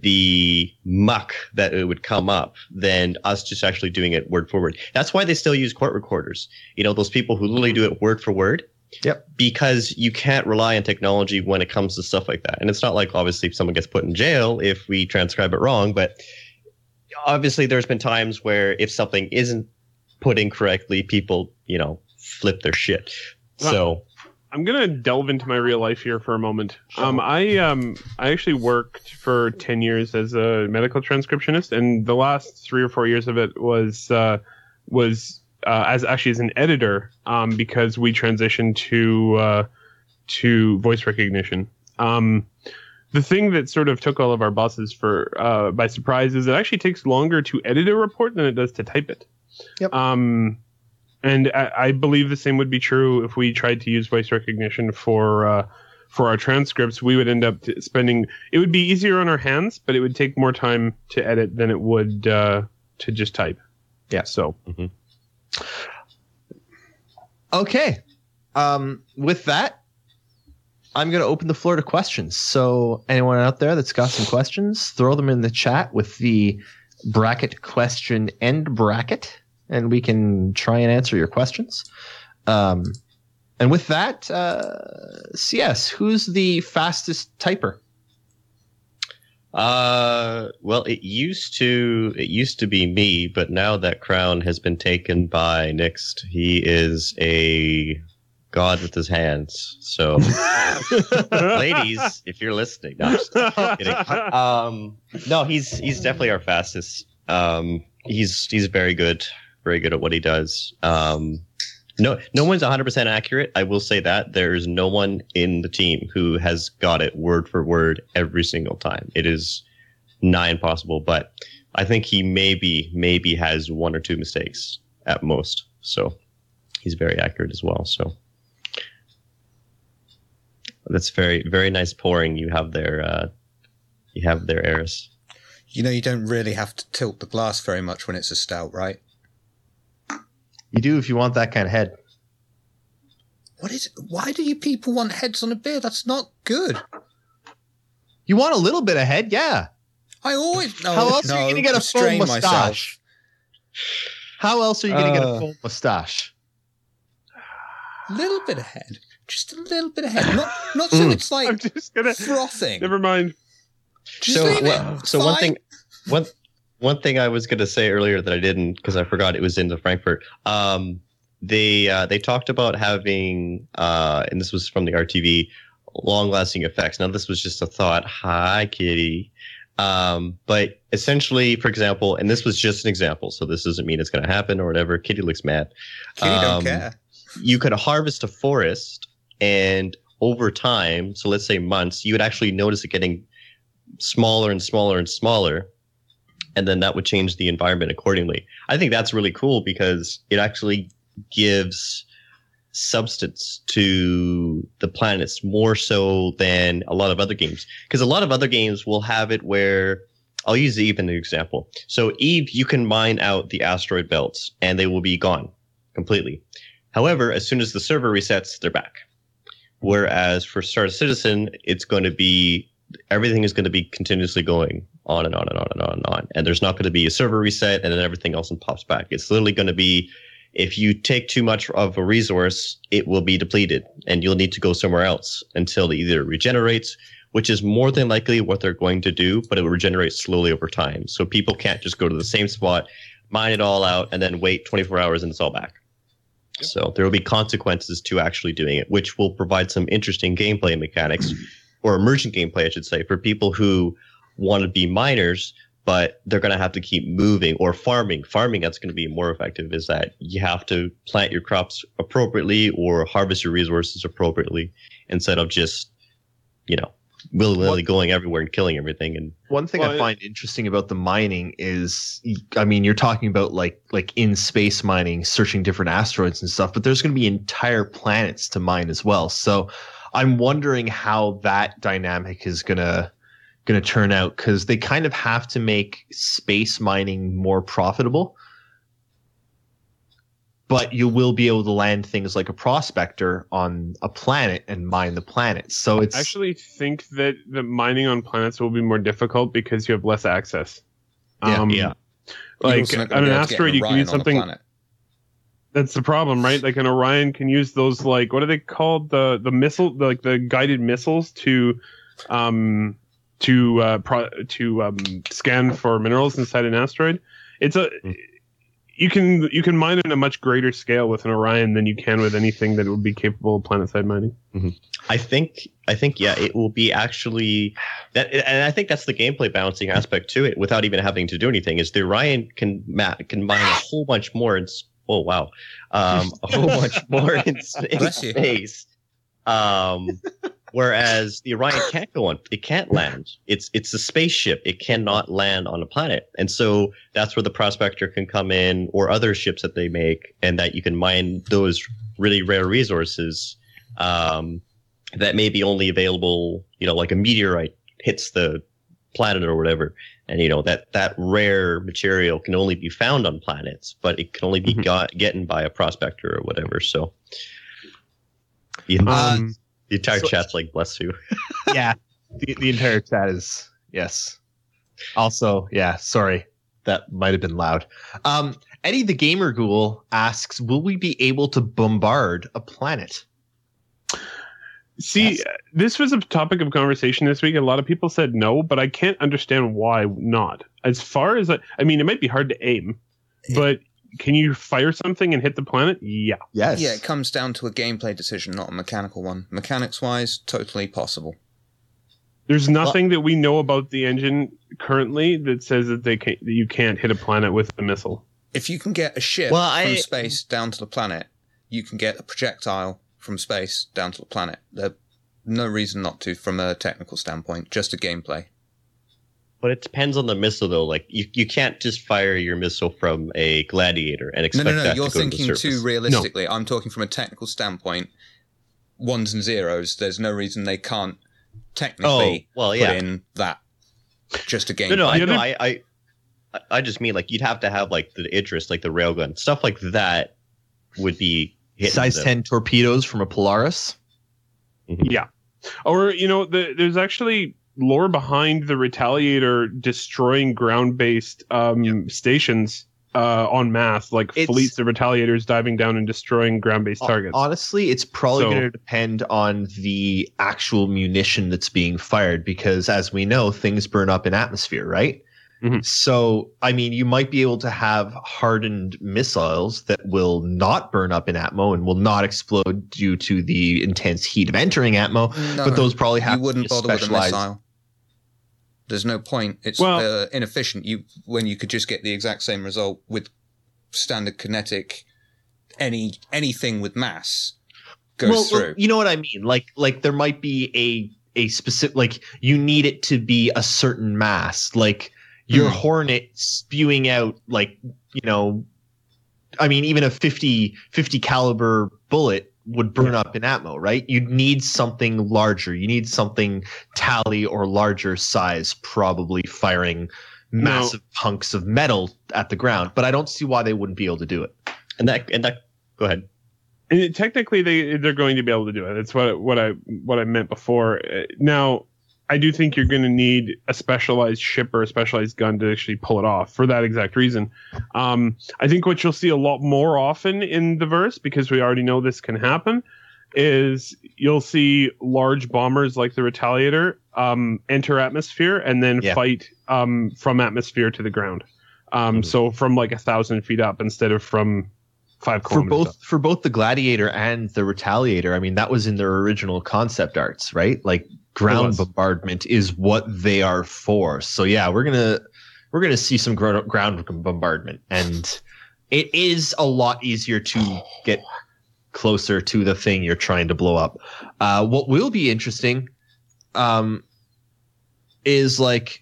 the muck that it would come up than us just actually doing it word for word. That's why they still use court recorders. You know, those people who literally do it word for word. Yep. Because you can't rely on technology when it comes to stuff like that. And it's not like obviously if someone gets put in jail if we transcribe it wrong, but obviously there's been times where if something isn't put in correctly, people, you know, flip their shit. So I'm gonna delve into my real life here for a moment. Um, I um, I actually worked for ten years as a medical transcriptionist, and the last three or four years of it was uh, was uh, as actually as an editor um, because we transitioned to uh, to voice recognition. Um, the thing that sort of took all of our bosses for uh, by surprise is it actually takes longer to edit a report than it does to type it. Yep. Um, and I, I believe the same would be true if we tried to use voice recognition for uh, for our transcripts. We would end up t- spending. It would be easier on our hands, but it would take more time to edit than it would uh, to just type. Yeah. So Okay. Um, with that, I'm going to open the floor to questions. So, anyone out there that's got some questions, throw them in the chat with the bracket question end bracket, and we can try and answer your questions. Um, and with that, uh, CS, who's the fastest typer? Uh, well, it used to it used to be me, but now that crown has been taken by Nixt. He is a god with his hands. So, ladies, if you're listening, no, I'm just kidding. Um, no, he's he's definitely our fastest. Um, he's he's very good, very good at what he does. Um, no, no one's 100% accurate. I will say that there's no one in the team who has got it word for word every single time. It is nigh impossible, but I think he maybe maybe has one or two mistakes at most. So he's very accurate as well. So that's very very nice pouring you have there. Uh, you have there, Erris. You know, you don't really have to tilt the glass very much when it's a stout, right? You do if you want that kind of head. What is? Why do you people want heads on a beer? That's not good. You want a little bit of head, yeah. I always. No, How else no, are you going to get a full mustache? myself. How else are you going to get a Uh. full mustache? A little bit of head, just a little bit of head. Not, not so Mm. it's I'm like just gonna. frothing. Never mind. Just so, leave well, It's so one thing, one one thing I was going to say earlier that I didn't because I forgot it was in the Frankfurt. Um, they uh, they talked about having, uh, and this was from the RTV, long lasting effects. Now this was just a thought. Hi, Kitty. Um, but essentially, for example, and this was just an example, so this doesn't mean it's going to happen or whatever. Kitty looks mad. Kitty don't um, care. you could harvest a forest and over time so let's say months you would actually notice it getting smaller and smaller and smaller and then that would change the environment accordingly. I think that's really cool because it actually gives substance to the planets more so than a lot of other games. Because a lot of other games will have it where i'll use eve as an example. So eve you can mine out the asteroid belts and they will be gone completely. However, as soon as the server resets, they're back. Whereas for Star Citizen, it's going to be everything is going to be continuously going on and on and on and on and on. And there's not going to be a server reset and then everything else and pops back. It's literally going to be if you take too much of a resource, it will be depleted and you'll need to go somewhere else until it either regenerates, which is more than likely what they're going to do, but it will regenerate slowly over time. So people can't just go to the same spot, mine it all out, and then wait 24 hours and it's all back. So there will be consequences to actually doing it, which will provide some interesting gameplay mechanics or emergent gameplay, I should say, for people who want to be miners, but they're going to have to keep moving or farming. Farming that's going to be more effective is that you have to plant your crops appropriately or harvest your resources appropriately instead of just, you know, willy nilly going everywhere and killing everything. And One thing Well, I find interesting about the mining is, I mean, you're talking about like like in space mining, searching different asteroids and stuff, but there's going to be entire planets to mine as well. So I'm wondering how that dynamic is gonna gonna turn out because they kind of have to make space mining more profitable. But you will be able to land things like a prospector on a planet and mine the planet. So it's I actually think that the mining on planets will be more difficult because you have less access. Yeah, um, yeah. Like on an be able to get asteroid, you can use something. That's the problem, right? Like an Orion can use those like what are they called the the missile the, like the guided missiles to um to uh pro- to um scan for minerals inside an asteroid. It's a Mm. you can you can mine at a much greater scale with an Orion than you can with anything that would be capable of planet side mining. I think I think yeah, it will be actually that, and I think that's the gameplay balancing aspect to it. Without even having to do anything, is the Orion can ma- can mine a whole bunch more and s- oh wow, um, a whole bunch more in, in space. Um, whereas the Orion can't go on; it can't land. It's it's a spaceship; it cannot land on a planet, and so that's where the prospector can come in, or other ships that they make, and that you can mine those really rare resources um, that may be only available. You know, like a meteorite hits the planet or whatever, and you know that that rare material can only be found on planets, but it can only be Mhm. got gotten by a prospector or whatever. So. The, Um, the entire so- chat's like, bless you. yeah, the, the entire chat is yes. Also, yeah, sorry, that might have been loud. Um, Eddie the Gamer Ghoul asks, "Will we be able to bombard a planet?" See, Yes. this was a topic of conversation this week. A lot of people said no, but I can't understand why not. As far as I, I mean, it might be hard to aim, but can you fire something and hit the planet? Yeah. Yes. Yeah, it comes down to a gameplay decision, not a mechanical one. Mechanics wise, totally possible. There's nothing that we know about the engine currently that says that they can that you can't hit a planet with a missile. If you can get a ship Well, I- from space down to the planet, you can get a projectile from space down to the planet. There's no reason not to from a technical standpoint, just a gameplay. But it depends on the missile, though. Like you, you can't just fire your missile from a gladiator and No, expect no, no, that you're to go to thinking too realistically. I'm talking from a technical standpoint. Ones and zeros, there's no reason they can't Oh, technically well, put yeah. in that. Just a game. No, no, I The know. other- I, I, I just mean like you'd have to have like the interest, like the railgun stuff like that would be Size the- ten torpedoes from a Polaris. Mm-hmm. Yeah. Or, you know, the, there's actually lore behind the Retaliator destroying ground based um, stations uh, en masse, like It's- fleets of Retaliators diving down and destroying ground based targets. Honestly, it's probably So- going to depend on the actual munition that's being fired because, as we know, things burn up in atmosphere, right? Mhm. So, I mean, you might be able to have hardened missiles that will not burn up in Atmo and will not explode due to the intense heat of entering Atmo, No, but those probably have you wouldn't to be bother with a missile. There's no point. It's Well- uh, inefficient. You when you could just get the exact same result with standard kinetic. Any anything with mass goes well, through. well, you know what I mean? Like, like there might be a a specific like you need it to be a certain mass, like your Hmm. Hornet spewing out like you know, I mean, even a 50, 50 caliber bullet would burn up in Atmo, right? You'd need something larger. You need something tally or larger size, probably firing massive hunks of metal at the ground. But I don't see why they wouldn't be able to do it. and that and that. Go ahead. Technically, they they're going to be able to do it. That's what what I what I meant before. Now, I do think you're going to need a specialized ship or a specialized gun to actually pull it off for that exact reason. Um, I think what you'll see a lot more often in the verse, because we already know this can happen, is you'll see large bombers like the Retaliator um, enter atmosphere and then Yeah. fight um, from atmosphere to the ground. Um, Mhm. So from like a thousand feet up instead of from five for kilometers up. both for both the gladiator and the retaliator i mean that was in their original concept arts right? Like ground bombardment is what they are for. So yeah we're gonna we're gonna see some gro- ground bombardment. And it is a lot easier to get closer to the thing you're trying to blow up. Uh, what will be interesting um, is like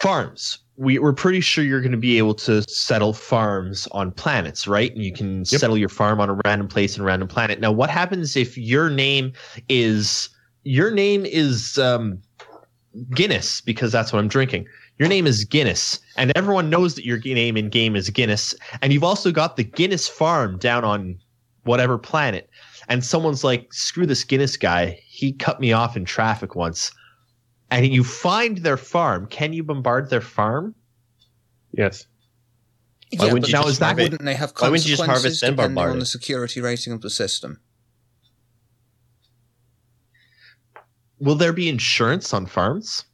farms. We, we're pretty sure you're going to be able to settle farms on planets, right? And you can settle your farm on a random place and a random planet. Now, what happens if your name is your name is um, Guinness because that's what I'm drinking. Your name is Guinness, and everyone knows that your name in game is Guinness, and you've also got the Guinness farm down on whatever planet. And someone's like, "Screw this Guinness guy. He cut me off in traffic once." And you find their farm. Can you bombard their farm? Yes. Why yeah, wouldn't but you now just is that- wouldn't they have why wouldn't you consequences just harvest and depending bombard on the security rating of the system? Will there be insurance on farms?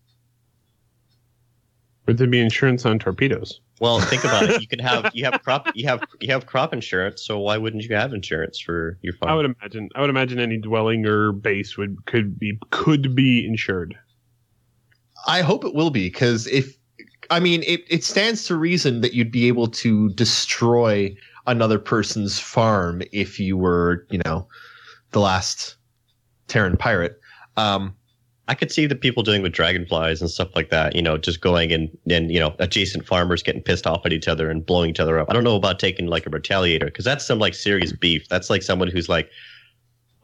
Would there be insurance on torpedoes? Well, think about it. You can have you have crop you have you have crop insurance. So why wouldn't you have insurance for your farm? I would imagine. I would imagine any dwelling or base would could be could be insured. I hope it will be because if I mean, it, it stands to reason that you'd be able to destroy another person's farm if you were, you know, the last Terran pirate. Um, I could see the people doing with dragonflies and stuff like that, you know, just going and and you know, adjacent farmers getting pissed off at each other and blowing each other up. I don't know about taking like a retaliator because that's some like serious beef. That's like someone who's like,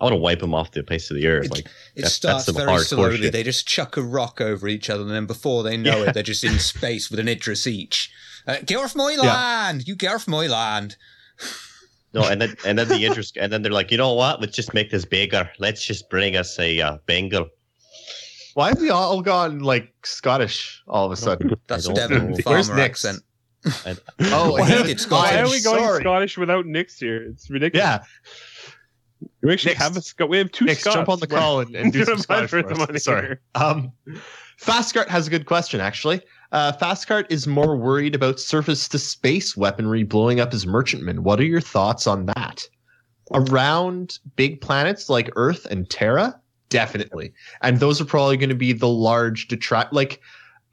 I want to wipe them off the face of the earth. It- like It that's- starts that's some very hardcore slowly. shit. They just chuck a rock over each other, and then before they know Yeah. it, they're just in space with an Idris each. Uh, get off my Yeah. land! You get off my land! no, and then and then the interest, and then they're like, you know what? Let's just make this bigger. Let's just bring us a uh, Bengal. why have we all gone like Scottish all of a sudden? That's don't Devon. Where's farmer Nick's? accent. And, Oh, Why I did hate Scottish? Why are we going sorry. Scottish without Nick's here? It's ridiculous. Yeah, we actually have a Scot. We have two Scots. jump on the call and, and do some Scottish for us. Sorry. Um, Fastcart has a good question, actually. Uh, Fastcart is more worried about surface to space weaponry blowing up his merchantmen. What are your thoughts on that? Around big planets like Earth and Terra, definitely. And those are probably going to be the large detract. Like,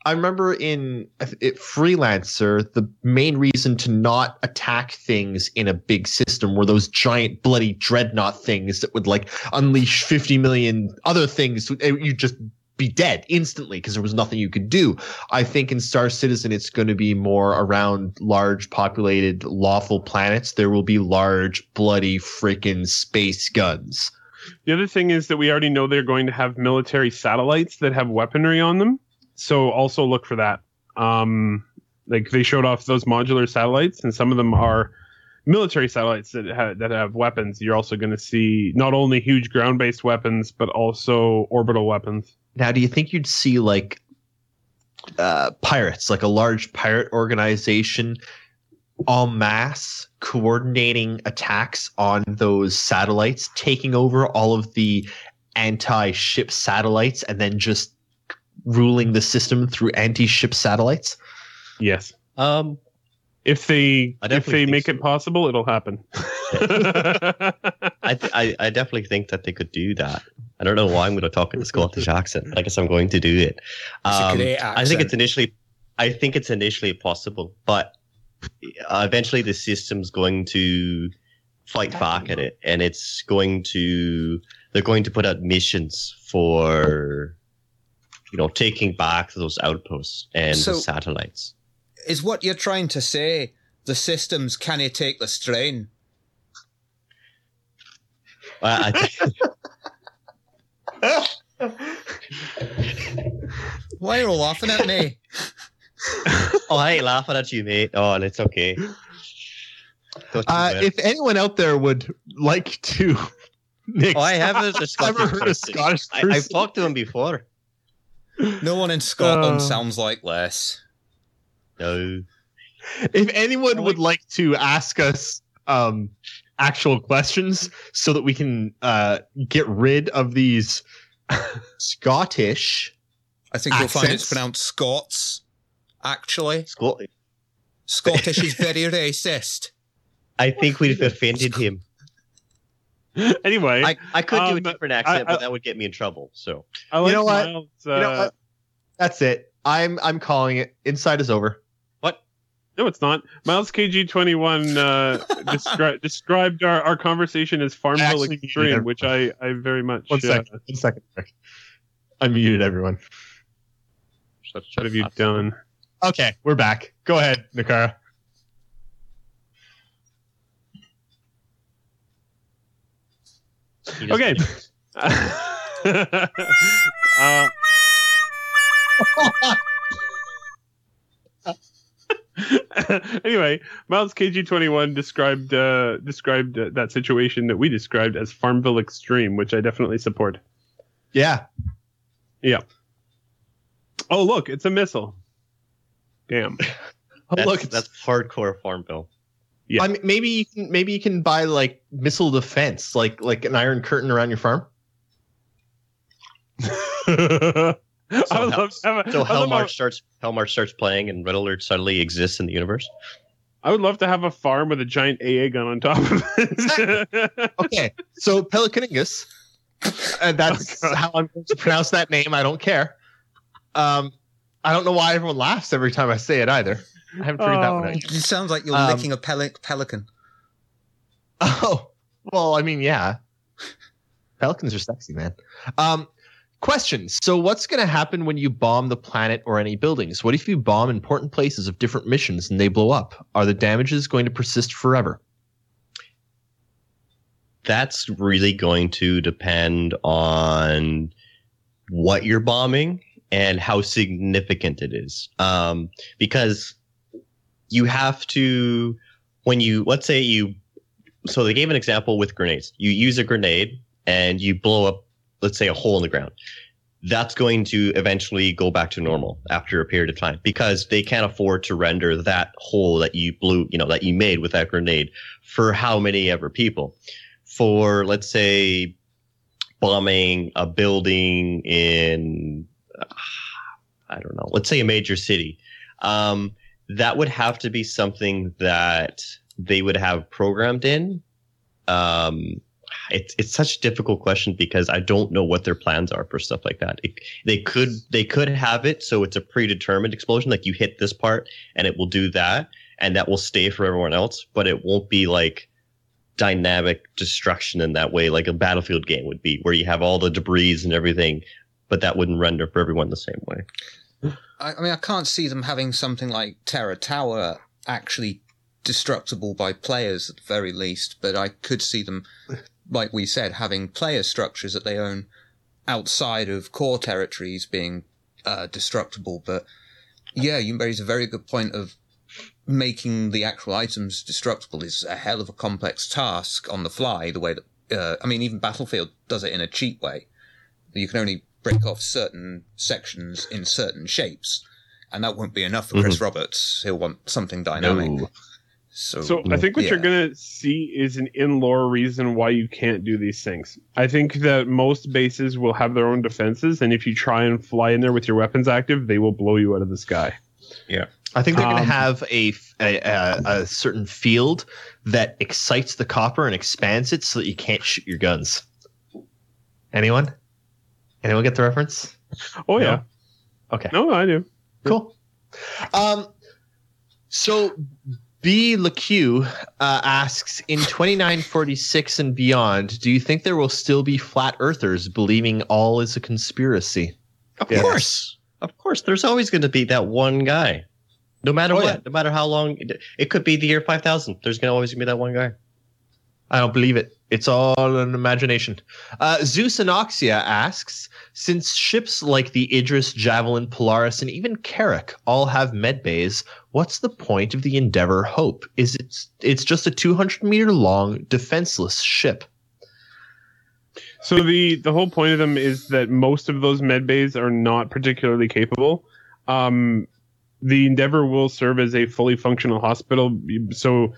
I remember in it, Freelancer, the main reason to not attack things in a big system were those giant bloody dreadnought things that would like unleash 50 million other things. Eh, you'd just be dead instantly because there was nothing you could do. I think in Star Citizen, it's going to be more around large populated lawful planets. There will be large bloody freaking space guns. The other thing is that we already know they're going to have military satellites that have weaponry on them. So also look for that. Um, like they showed off those modular satellites, and some of them are military satellites that have, that have weapons. You're also going to see not only huge ground-based weapons, but also orbital weapons. Now, do you think you'd see like uh, pirates, like a large pirate organization, en masse coordinating attacks on those satellites, taking over all of the anti-ship satellites, and then just ruling the system through anti-ship satellites? Yes, um, if they if they make so. it possible, it'll happen. I, th- I I definitely think that they could do that. I don't know why I'm going to talk in the Scottish accent. I guess I'm going to do it. Um, I think it's initially, I think it's initially possible, but uh, eventually the system's going to fight back at it, and it's going to they're going to put out missions for you know taking back those outposts and So- the satellites. Is what you're trying to say the systems can you take the strain? I, I think, Why are you all laughing at me? oh, I ain't laughing at you, mate. Oh, and it's okay. Uh, if anyone out there would like to, Nick, oh, I have a, a Scottish Never heard a person. Scottish I. I've talked to him before. No one in Scotland Uh. sounds like Les. No. if anyone would like to ask us um, actual questions so that we can uh, get rid of these Scottish. I think you'll find it's Accents? pronounced Scots. Actually, Scottish. Scottish is very racist. I think we've offended him. anyway, I, I could do a Um, different accent, I- but that would get me in trouble. So I like know what? Miles, You know uh, what? That's it. I'm I'm calling it. Inside is over. What? No, it's not. Miles KG twenty one uh, descri- described our, our conversation as Farmville Extreme, which I, I very much. One second. Uh, one second. Rick. I muted everyone. What have you done? Okay, we're back. Go ahead, Nehkara. He doesn't Okay. uh, anyway, Miles KG21 described uh, described uh, that situation that we described as Farmville Extreme, which I definitely support. Yeah. Yeah. Oh, look, it's a missile. Damn. Oh, that's, look, it's, that's hardcore Farmville. Yeah. I mean, maybe you can maybe you can buy like missile defense, like like an iron curtain around your farm. I would love to have a, So I would love- Hellmarch starts Hellmarch starts playing, and Red Alert suddenly exists in the universe. I would love to have a farm with a giant AA gun on top of it. Okay, so Pelicaningus, uh, that's Oh, how I'm going to pronounce that name. I don't care. Um, I don't know why everyone laughs every time I say it either. I haven't figured that one out. It sounds like you're Um, licking a pelic- pelican. Oh, well, I mean, yeah. Pelicans are sexy, man. Um, questions. So, what's going to happen when you bomb the planet or any buildings? What if you bomb important places of different missions and they blow up? Are the damages going to persist forever? That's really going to depend on what you're bombing and how significant it is. Um, because you have to, when you, let's say you, so they gave an example with grenades. You use a grenade and you blow up, let's say, a hole in the ground. That's going to eventually go back to normal after a period of time because they can't afford to render that hole that you blew, you know, that you made with that grenade for how many ever people. For, let's say, bombing a building in, I don't know, let's say a major city. Um, that would have to be something that they would have programmed in. Um, it's it's such a difficult question because I don't know what their plans are for stuff like that. It, they could they could have it so it's a predetermined explosion, like you hit this part and it will do that, and that will stay for everyone else, but it won't be like dynamic destruction in that way, like a battlefield game would be, where you have all the debris and everything, but that wouldn't render for everyone the same way. I, I mean, I can't see them having something like Terra Tower actually destructible by players at the very least, but I could see them, like we said, having player structures that they own outside of core territories being uh, destructible. But yeah, you raise a very good point of making the actual items destructible is a hell of a complex task on the fly. The way that uh, I mean, even Battlefield does it in a cheap way. You can only break off certain sections in certain shapes, and that won't be enough for Chris Roberts. He'll want something dynamic. No. So, So I think what you're gonna see is an in-lore reason why you can't do these things. I think that most bases will have their own defenses, and if you try and fly in there with your weapons active, they will blow you out of the sky. Yeah. I think they're going Um, to have a, a, a, a certain field that excites the copper and expands it so that you can't shoot your guns. Anyone? Anyone get the reference? Oh No? yeah, Okay. no, I do. Cool. Um, so B. LeQ uh, asks In 2946 and beyond, do you think there will still be flat earthers believing all is a conspiracy? Of Yes. course. Of course. There's always going to be that one guy. No matter Oh, what, yeah. no matter how long, it, it could be the year 5000. There's going to always be that one guy. I don't believe it. It's all an imagination. Uh, Zeus Anoxia asks Since ships like the Idris, Javelin, Polaris, and even Carrack all have med bays, what's the point of the Endeavor Hope? Is it, it's just a 200 meter long, defenseless ship. So the the whole point of them is that most of those med bays are not particularly capable. Um, the Endeavor will serve as a fully functional hospital, so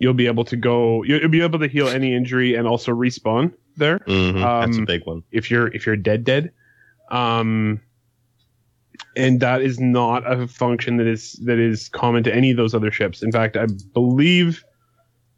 you'll be able to go. You'll be able to heal any injury and also respawn there Mhm, that's a Um, big one. if you're if you're dead dead. Um, and that is not a function that is that is common to any of those other ships. In fact, I believe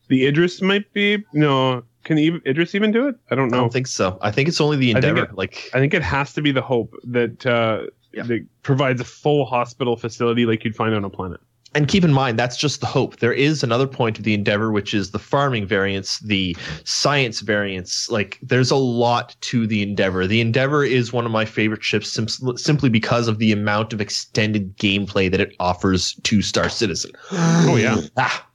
the Idris might be no. Can Idris even do it? I don't know. I don't think so. I think it's only the I Endeavor. it- like, I think it has to be the Hope that uh, Yeah. that provides a full hospital facility like you'd find on a planet. And keep in mind that's just the hope. There is another point of the Endeavor, which is the farming variants, the science variants. Like, there's a lot to the Endeavor. The Endeavor is one of my favorite ships sim- simply because of the amount of extended gameplay that it offers to Star Citizen. Oh yeah, Ah.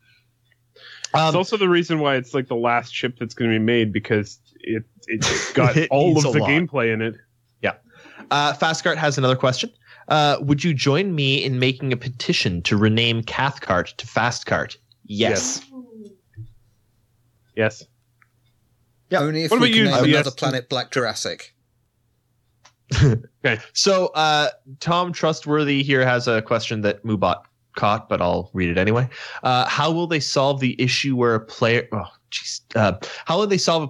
it's Um, also the reason why it's like the last ship that's going to be made because it it's got It all of the lot. gameplay in it. Yeah. Uh, Fastcart has another question. Uh, would you join me in making a petition to rename Cathcart to Fastcart? Yes. Yes. Only if What we about can you, name Yes. another planet Black Jurassic. Okay. So uh, Tom Trustworthy here has a question that Mubot caught, but I'll read it anyway. Uh, how will they solve the issue where a player? Oh, Uh, how will they solve a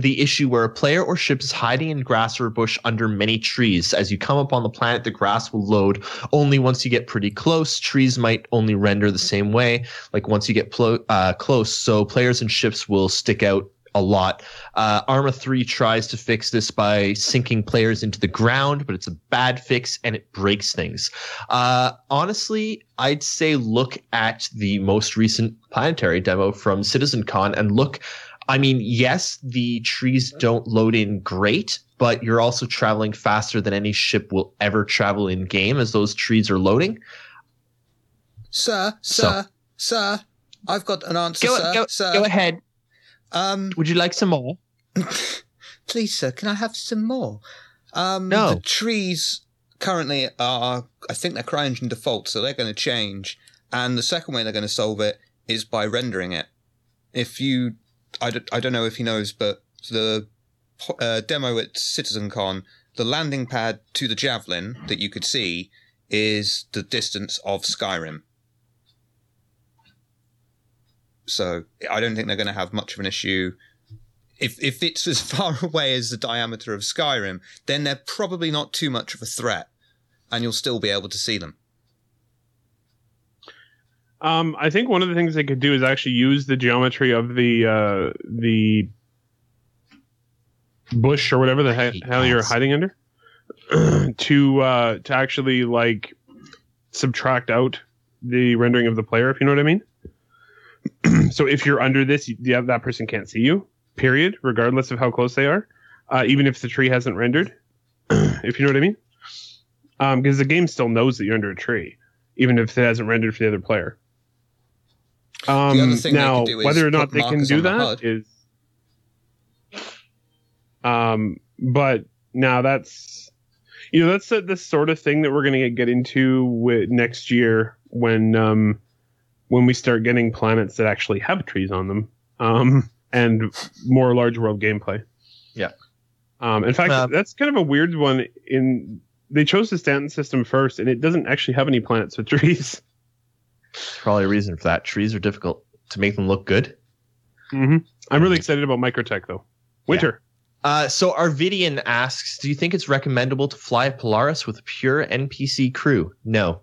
the issue where a player or ship is hiding in grass or bush under many trees? As you come up on the planet, the grass will load only once you get pretty close. Trees might only render the same way, like once you get plo- uh, close. So players and ships will stick out a lot. Uh, Arma 3 tries to fix this by sinking players into the ground, but it's a bad fix and it breaks things. Uh, honestly, I'd say look at the most recent planetary demo from CitizenCon and look. I mean, yes, the trees don't load in great, but you're also traveling faster than any ship will ever travel in game as those trees are loading. Sir, sir, sir, I've got an answer, Go, sir. go, sir. go ahead. Um, Would you like some more? please, sir, can I have some more? Um, No. The trees currently are, I think they're CryEngine default, so they're going to change. And the second way they're going to solve it is by rendering it. If you, I don't, I don't know if he knows, but the uh, demo at CitizenCon, the landing pad to the Javelin that you could see is the distance of Skyrim. So I don't think they're going to have much of an issue. If if it's as far away as the diameter of Skyrim, then they're probably not too much of a threat, and you'll still be able to see them. Um, I think one of the things they could do is actually use the geometry of the uh, the bush or whatever the he- hell you're hiding under to uh, to actually like subtract out the rendering of the player, if you know what I mean. so if you're under this, you- yeah, that person can't see you. Period, regardless of how close they are, uh, even if the tree hasn't rendered. if you know what I mean, because the game still knows that you're under a tree, even if it hasn't rendered for the other player. Um, other now, could do is whether or not they can do the that is, um, but now that's you know that's the, the sort of thing that we're going to get into with next year when um when we start getting planets that actually have trees on them um and more large world gameplay. Yeah. Um, in fact, Uh, that's kind of a weird one. In they chose the Stanton system first, and it doesn't actually have any planets with trees. Probably a reason for that. Trees are difficult to make them look good. hmm I'm really excited about Microtech though. Winter. Uh, so Arvidian asks, do you think it's recommendable to fly Polaris with a pure NPC crew? No.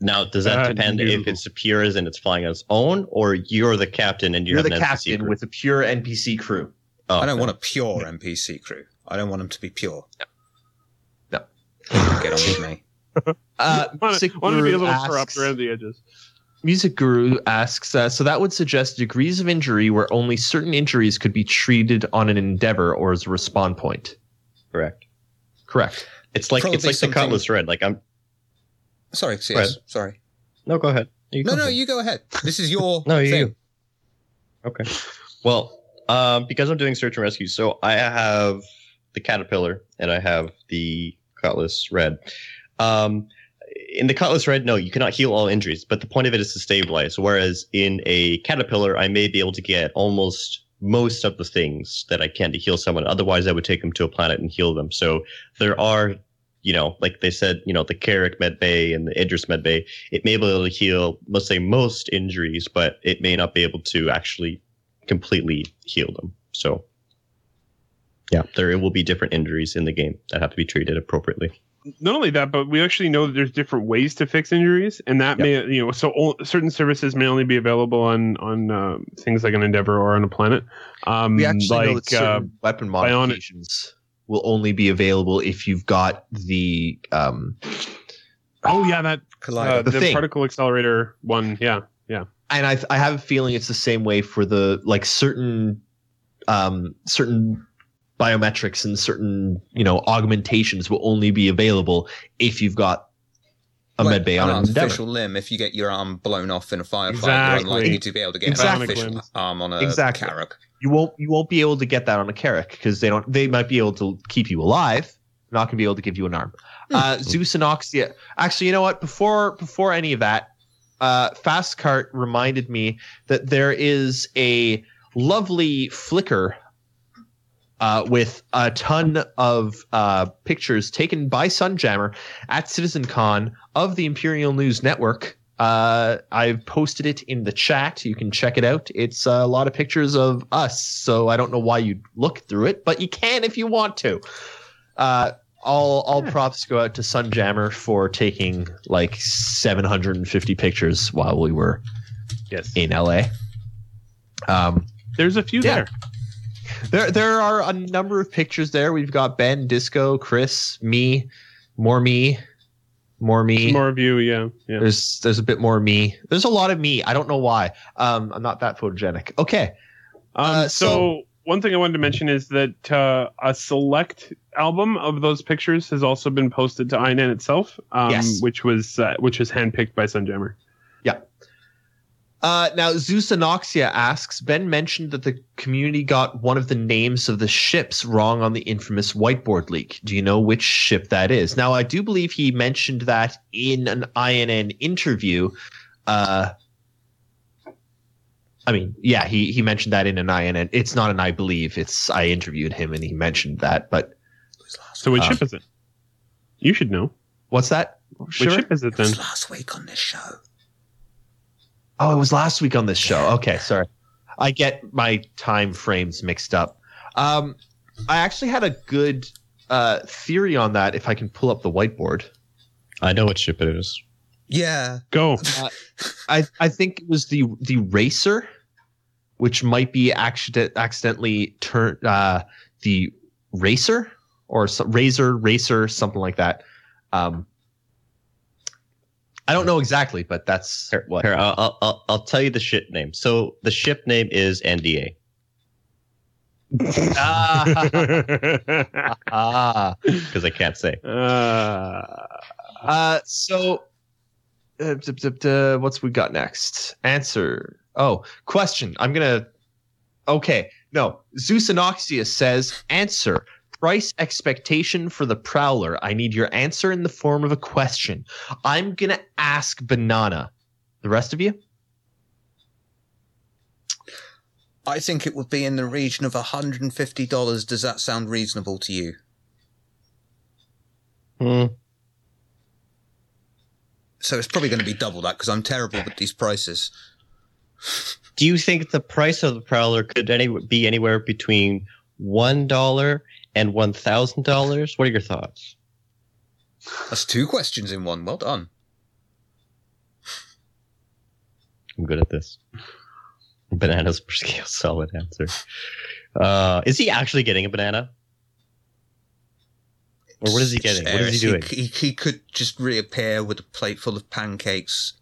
Now, does that Uh, depend no. if it's pure as in it's flying on its own, or you're the captain and you You're the an NPC captain crew? with a pure NPC crew. Oh, I don't okay. want a pure NPC crew. I don't want them to be pure. No. Get on with me. Uh, want, Music to, be a Guru little corrupt asks- around the edges. Music Guru asks, uh, so that would suggest degrees of injury where only certain injuries could be treated on an endeavor or as a respawn point. correct. Correct. It's like Probably it's like something- the Cutlass Red. Like I'm Sorry, CS. Sorry. no, go ahead. You No, go no, ahead. you go ahead. This is your No, you- thing. Okay. Well, um, because I'm doing search and rescue, so I have the caterpillar and I have the cutlass red. Um, in the cutlass red, no, you cannot heal all injuries, but the point of it is to stabilize. Whereas in a caterpillar, I may be able to get almost most of the things that I can to heal someone. Otherwise, I would take them to a planet and heal them. So there are, you know, like they said, you know, the Carrack Med Bay and the Idris Med Bay, it may be able to heal, let's say, most injuries, but it may not be able to actually completely heal them. So, yeah, there will be different injuries in the game that have to be treated appropriately. not only that, but we actually know that there's different ways to fix injuries, and that may you know so o- certain services may only be available on on um, things like an Endeavor or on a planet. Um, We actually know like that certain uh, weapon bionic- modifications will only be available if you've got the um, oh yeah, that Collider. uh, The the, particle accelerator one. Yeah, yeah. and I I have a feeling it's the same way for the like certain um certain biometrics and certain you know augmentations will only be available if you've got a Like med bay on an an endeavor. artificial limb. If you get your arm blown off in a firefight, Exactly. you're unlikely to be able to get Exactly. an artificial arm on a Exactly. Carrack. You won't you won't be able to get that on a Carrack because they don't they might be able to keep you alive, not gonna be able to give you an arm. Uh, Zeus Anoxia. Actually, you know what? Before before any of that, uh, Fastcart reminded me that there is a lovely Flickr uh, with a ton of uh, pictures taken by Sunjammer at CitizenCon of the Imperial News Network. Uh, I've posted it in the chat. You can check it out. It's a lot of pictures of us, so I don't know why you'd look through it, but you can if you want to. Uh, all all props go out to Sunjammer for taking like 750 pictures while we were Yes, in LA. Um, there's a few Yeah. there. There there are a number of pictures there. We've got Ben, Disco, Chris, me, more me, more me. More of you, yeah, yeah. There's there's a bit more me. There's a lot of me. I don't know why. Um, I'm not that photogenic. Okay. Um, Uh, so, so- one thing I wanted to mention is that uh, a select album of those pictures has also been posted to INN itself, um, Yes. which was uh, which was handpicked by Sunjammer. Uh, now Zeus Anoxia asks Ben mentioned that the community got one of the names of the ships wrong on the infamous whiteboard leak. Do you know which ship that is? Now I do believe he mentioned that in an INN interview. Uh, I mean, yeah, he he mentioned that in an INN. It's not an I believe. It's I interviewed him and he mentioned that. But So which Uh, ship is it? You should know. what's that? Which Sure. ship is it It then? was last week on this show. Oh, it was last week on this show. Okay, sorry. I get my time frames mixed up. Um, I actually had a good uh, theory on that. If I can pull up the whiteboard, I know what ship it is. Yeah. Go. I I think it was the the racer, which might be accident accidentally turned uh, the racer or some, razor racer something like that. Um, I don't know exactly, but that's Here, what. here, I'll, I'll, I'll, I'll tell you the ship name. So the ship name is NDA. ah, ah. because I can't say. uh, Uh, so, uh, d- d- d- what's we got next? Answer. Oh, question. I'm gonna. Okay, no. Zeus Anoxia says answer. Price expectation for the Prowler. I need your answer in the form of a question. I'm gonna ask Banana. The rest of you? I think it would be in the region of $150. Does that sound reasonable to you? Hmm. So it's probably going to be double that because I'm terrible with these prices. Do you think the price of the Prowler could any, be anywhere between one dollar and one thousand dollars? What are your thoughts? That's two questions in one. Well done. I'm good at this. Bananas per scale, solid answer. Uh, is he actually getting a banana? Or what is he getting? What is he doing? He, he could just reappear with a plate full of pancakes.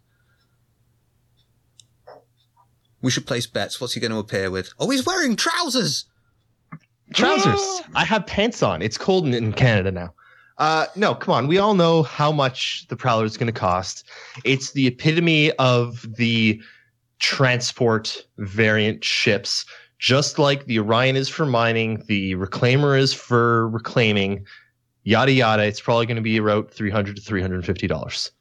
We should place bets. What's he going to appear with? Oh, he's wearing trousers. Trousers. I have pants on. It's cold in, in Canada now. Uh, no, come on. We all know how much the Prowler is going to cost. It's the epitome of the transport variant ships. Just like the Orion is for mining, the Reclaimer is for reclaiming, yada yada. It's probably going to be about three hundred to three hundred and fifty dollars.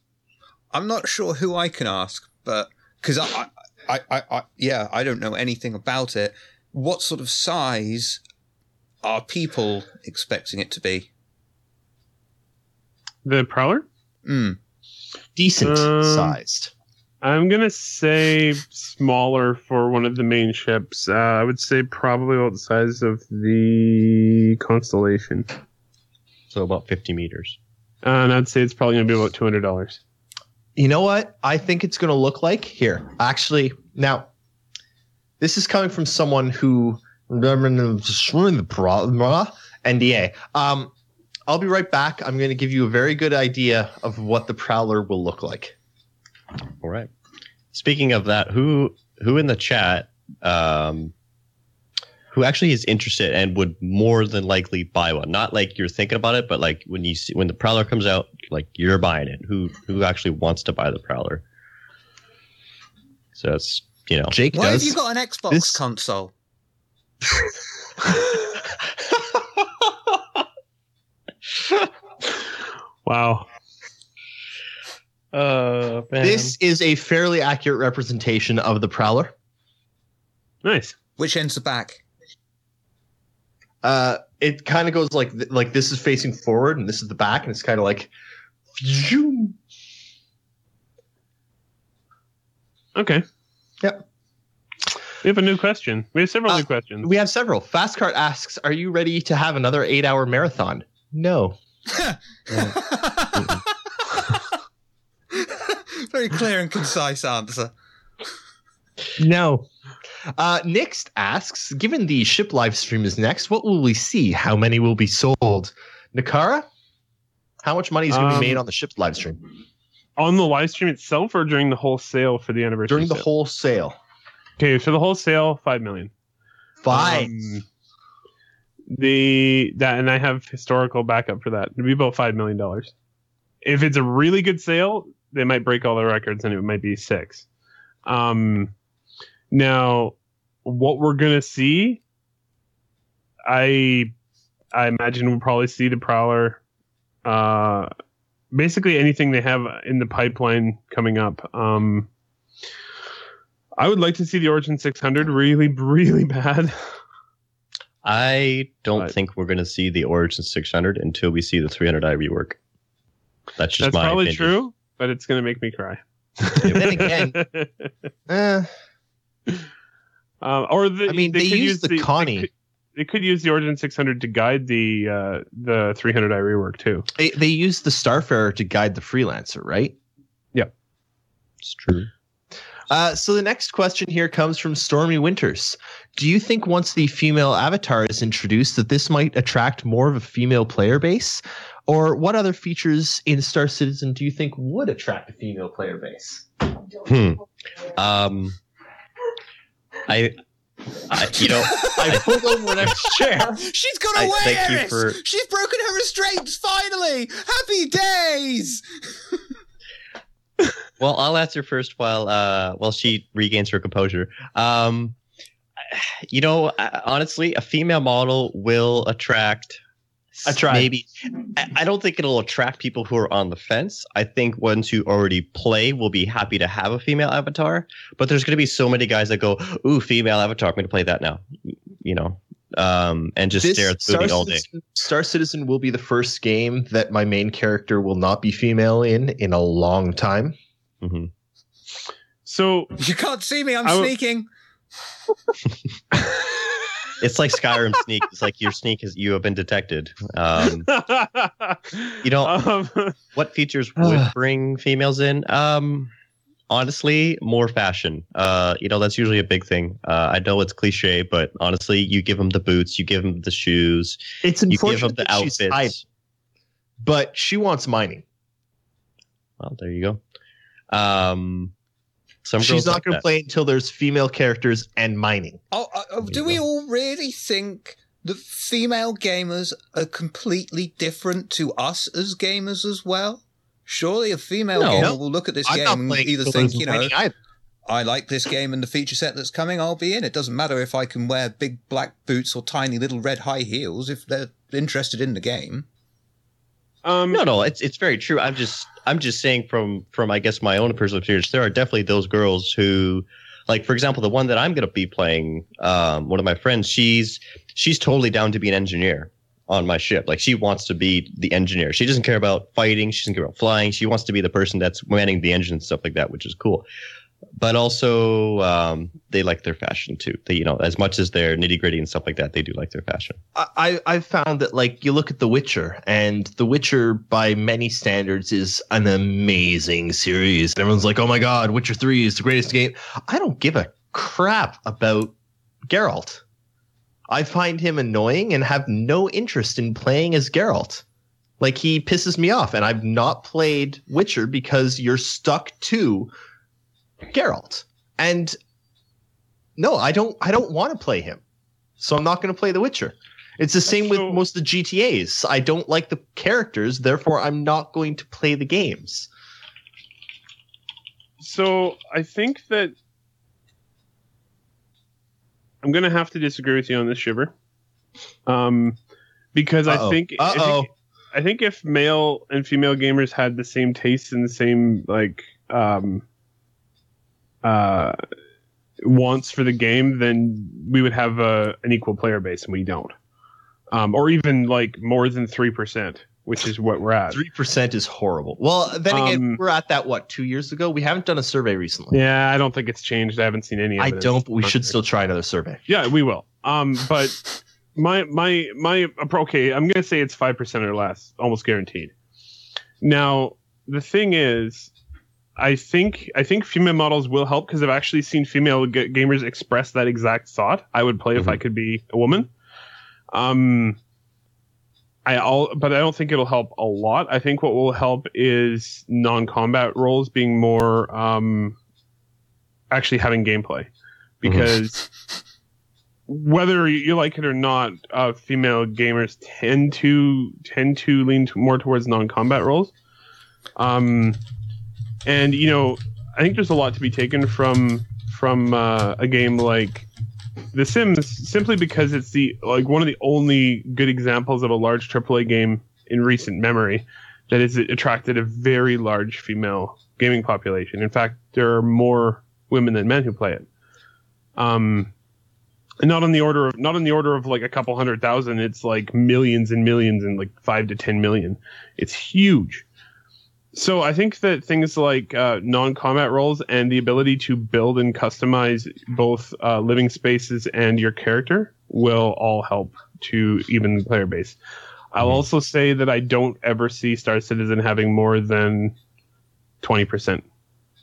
I'm not sure who I can ask, but because I, I, I, I, yeah, I don't know anything about it. What sort of size are people expecting it to be? the Prowler? Hmm. Decent Um, sized. I'm gonna say smaller for one of the main ships. Uh, I would say probably about the size of the Constellation, So about 50 meters. uh, and I'd say it's probably gonna be about two hundred dollars. You know what I think it's going to look like here? Actually, now this is coming from someone who NDA. Um, I'll be right back. I'm going to give you a very good idea of what the Prowler will look like. All right. Speaking of that, who who in the chat um who actually is interested and would more than likely buy one? Not like you're thinking about it, but like when you see when the Prowler comes out, like you're buying it. Who who actually wants to buy the Prowler? So it's you know Jake Why does. have you got an Xbox This- console? Wow. Uh, man. this is a fairly accurate representation of the Prowler. Nice. Which ends the back? Uh, it kind of goes like th- like this is facing forward and this is the back, and it's kind of like. phew. Okay. Yep. We have a new question. We have several Uh, new questions. We have several. Fastcart asks, "Are you ready to have another eight-hour marathon?" No. Very clear and concise answer. No. Uh, next asks, given the ship live stream is next, what will we see? How many will be sold? Nehkara, how much money is going to Um, be made on the ship live stream On the live stream itself or during the whole sale for the anniversary? during the sale? whole sale? Okay, so the whole sale, five million. Five. Um, the that and I have historical backup for that. It'd be about five million dollars. If it's a really good sale, they might break all the records and it might be six. Um, now, what we're gonna see, I I imagine we'll probably see the Prowler. Uh, basically anything they have in the pipeline coming up. Um, I would like to see the Origin 600 really, really bad. I don't Right. think we're going to see the Origin 600 until we see the 300i rework. That's just That's my probably opinion. true, but it's going to make me cry. then again, eh, um, or the, I mean, they could use the They Connie. could, they could use the Origin 600 to guide the uh, the 300i rework too. they, they use the Starfarer to guide the Freelancer, right? Yeah, it's true. Uh, so the next question here comes from Stormy Winters. Do you think once the female avatar is introduced that this might attract more of a female player base? Or what other features in Star Citizen do you think would attract a female player base? Hmm. Um, I, I, you know, I pulled over the next chair. She's gone I away, thank you for- She's broken her restraints, finally! Happy days! well, I'll answer first while uh while she regains her composure. Um, you know, honestly, a female model will attract. I tried. Maybe I I don't think it'll attract people who are on the fence. I think ones who already play will be happy to have a female avatar. But there's going to be so many guys that go, "Ooh, female avatar! I'm going to play that now." You know, um, and just stare at the Star movie all day. Citizen, Star Citizen will be the first game that my main character will not be female in in a long time. hmm So You can't see me, I'm I w- sneaking. It's like Skyrim sneak. It's like your sneak is you have been detected. Um, You know- um, what features would bring females in? Um, honestly, more fashion. Uh, you know, that's usually a big thing. Uh, I know it's cliche, but honestly, you give them the boots, you give them the shoes, It's you give them the she's outfits. high, but she wants mining. Well, there you go. Um, some She's girls not like going to play until there's female characters and mining. Oh, uh, do we all really think that female gamers are completely different to us as gamers as well? Surely a female No. gamer will look at this I'm game and either think, you know, either. I like this game and the feature set that's coming, I'll be in. It doesn't matter if I can wear big black boots or tiny little red high heels if they're interested in the game. um, No, no, it's it's very true. I'm just I'm just saying from from I guess my own personal experience, there are definitely those girls who, like for example, the one that I'm gonna be playing, um, one of my friends, she's she's totally down to be an engineer on my ship. Like she wants to be the engineer. She doesn't care about fighting. She doesn't care about flying. She wants to be the person that's manning the engine and stuff like that, which is cool. But also, um, they like their fashion too. They, you know, as much as their nitty gritty and stuff like that, they do like their fashion. I, I've found that like you look at The Witcher, and The Witcher by many standards is an amazing series. Everyone's like, "Oh my god, Witcher Three is the greatest game." I don't give a crap about Geralt. I find him annoying and have no interest in playing as Geralt. Like he pisses me off, and I've not played Witcher because you're stuck to Geralt. And no, I don't. I don't want to play him, so I'm not going to play The Witcher. It's the same with most of the GTA's. I don't like the characters, therefore I'm not going to play the games. So I think that I'm gonna have to disagree with you on this, Shiver. Um, because I Uh-oh. think I Uh-oh. think, I think if male and female gamers had the same tastes and the same like um uh wants for the game, then we would have a, an equal player base, and we don't. Um, or even like more than three percent, which is what we're at. Three percent is horrible. Well, then again, Um, we're at that what two years ago. We haven't done a survey recently. Yeah, I don't think it's changed. I haven't seen any. Of that. I don't, but we should still try another survey. Yeah, we will. Um, but my my my okay, I'm gonna say it's five percent or less, almost guaranteed. Now the thing is, I think I think female models will help because I've actually seen female g- gamers express that exact thought. I would play if I could be a woman. Um, I all, but I don't think it'll help a lot. I think what will help is non-combat roles being more um, actually having gameplay, because whether you like it or not, uh, female gamers tend to tend to lean to more towards non-combat roles. Um, and you know, I think there's a lot to be taken from from uh, a game like The Sims, simply because it's the like one of the only good examples of a large AAA game in recent memory that has attracted a very large female gaming population. In fact, there are more women than men who play it. Um, not on the order of not on the order of like a couple hundred thousand. It's like millions and millions and like five to ten million. It's huge. So I think that things like uh, non-combat roles and the ability to build and customize both uh, living spaces and your character will all help to even the player base. I'll also say that I don't ever see Star Citizen having more than twenty percent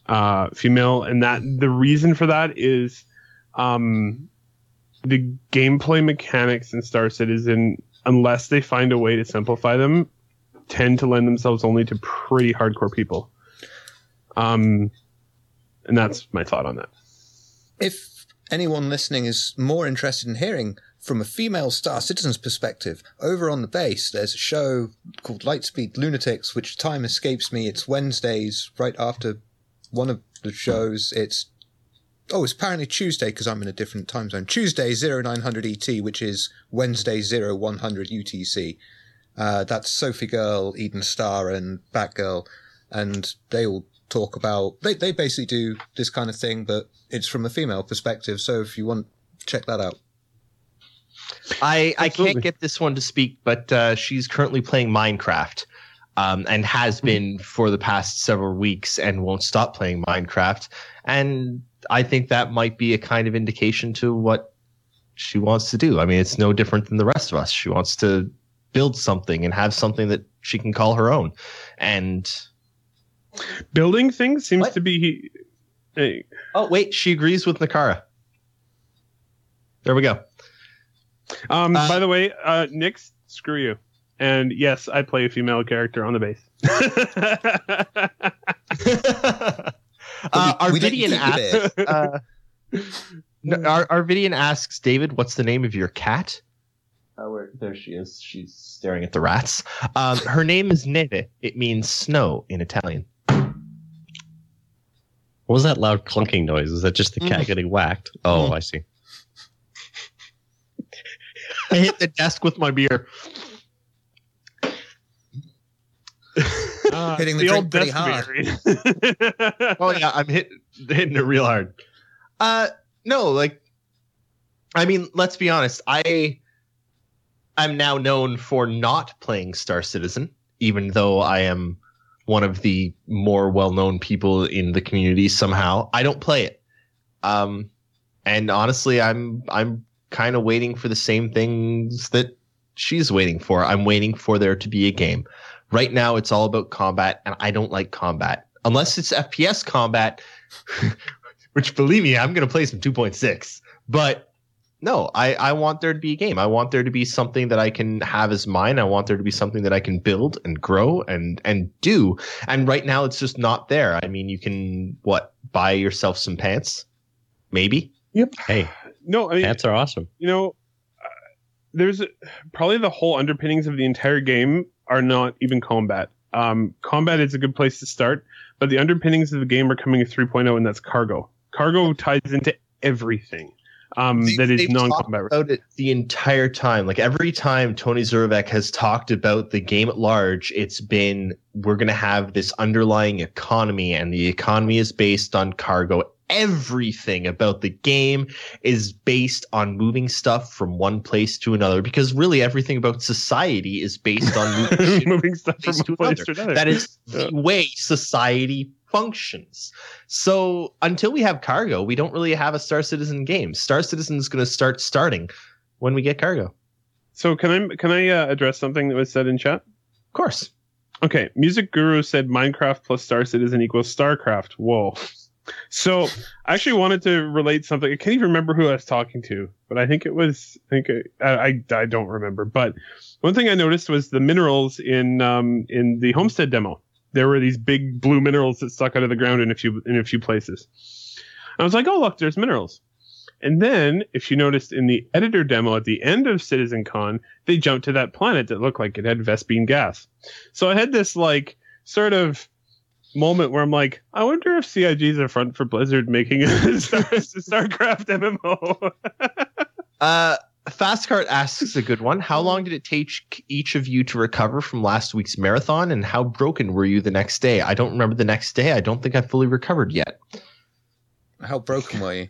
uh, female, and that the reason for that is um, the gameplay mechanics in Star Citizen, unless they find a way to simplify them, tend to lend themselves only to pretty hardcore people. Um, and that's my thought on that. If anyone listening is more interested in hearing from a female Star Citizen's perspective, over on the base, there's a show called Lightspeed Lunatics, which time escapes me. It's Wednesdays, right after one of the shows. It's oh, it's apparently Tuesday because I'm in a different time zone. Tuesday 0900 ET, which is Wednesday 0100 UTC. Uh, that's Sophie Girl, Eden Star, and Batgirl, and they all talk about they they basically do this kind of thing, but it's from a female perspective. So if you want, check that out. I, I Absolutely. can't get this one to speak, but uh, she's currently playing Minecraft um, and has been for the past several weeks and won't stop playing Minecraft. And I think that might be a kind of indication to what she wants to do. I mean, it's no different than the rest of us. She wants to build something and have something that she can call her own. And Building things seems What? to be. Hey, oh, wait, she agrees with Nehkara. There we go. um, Uh, by the way, uh, Nyx, screw you. And yes, I play a female character on the base. uh, we don't Arvidian asks, it. uh, Arvidian asks David, "What's the name of your cat?" Uh, where there she is. She's staring at the rats. Um, her name is Neve. It means snow in Italian. What was that loud clunking noise? Is that just the cat Mm. getting whacked? Oh, Mm. I see. I hit the desk with my beer. Uh, Hitting the drink pretty desk hard. beer. oh yeah, I'm hit, hitting it real hard. Uh, no, like, I mean, let's be honest. I, I'm now known for not playing Star Citizen, even though I am one of the more well-known people in the community. Somehow, I don't play it. Um, and honestly, I'm I'm kind of waiting for the same things that she's waiting for. I'm waiting for there to be a game. Right now, it's all about combat, and I don't like combat unless it's FPS combat, which believe me, I'm going to play some 2.6. But no, I, I want there to be a game. I want there to be something that I can have as mine. I want there to be something that I can build and grow and and do. And right now, it's just not there. I mean, you can what buy yourself some pants, maybe. Yep. Hey, no, I mean, cats are awesome. you know, uh, there's a- probably the whole underpinnings of the entire game are not even combat. Um, combat is a good place to start, but the underpinnings of the game are coming at 3.0, and that's cargo. Cargo ties into everything um, They- that is non-combat. about it the entire time. Like every time Tony Zurovec has talked about the game at large, it's been we're going to have this underlying economy, and the economy is based on cargo. Everything about the game is based on moving stuff from one place to another because really everything about society is based on moving shit Moving stuff from place one to place another. to another. that is the way society functions. So until we have cargo, we don't really have a Star Citizen game. Star Citizen is going to start starting when we get cargo. So can I can I uh, address something that was said in chat? Of course. Okay, Music Guru said Minecraft plus Star Citizen equals StarCraft. Whoa. So I actually wanted to relate something. I can't even remember who I was talking to, but I think it was. I think I, I, I don't remember. But one thing I noticed was the minerals in um in the Homestead demo. There were these big blue minerals that stuck out of the ground in a few in a few places. I was like, oh look, there's minerals. And then, if you noticed in the editor demo at the end of Citizen Con, they jumped to that planet that looked like it had Vespene gas. So I had this like sort of moment where I'm like, I wonder if CIG is a front for Blizzard making a Star- StarCraft MMO. Uh, Fastcart asks a good one. How long did it take each of you to recover from last week's marathon, and how broken were you the next day? I don't remember the next day. I don't think I fully recovered yet. How broken were you?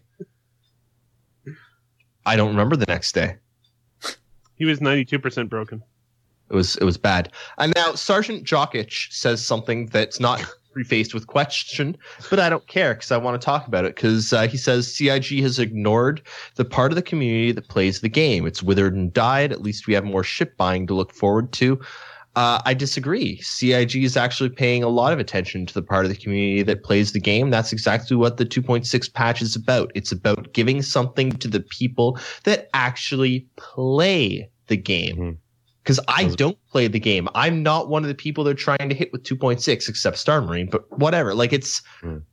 I don't remember the next day. he was 92% broken. It was it was bad. And now Sergeant Jokic says something that's not prefaced with question, but I don't care because I want to talk about it. Because uh, he says CIG has ignored the part of the community that plays the game. It's withered and died. At least we have more ship buying to look forward to. Uh, I disagree. CIG is actually paying a lot of attention to the part of the community that plays the game. That's exactly what the 2.6 patch is about. It's about giving something to the people that actually play the game. Mhm. Because I don't play the game. I'm not one of the people they're trying to hit with 2.6, except Star Marine. But whatever. Like it's Mm.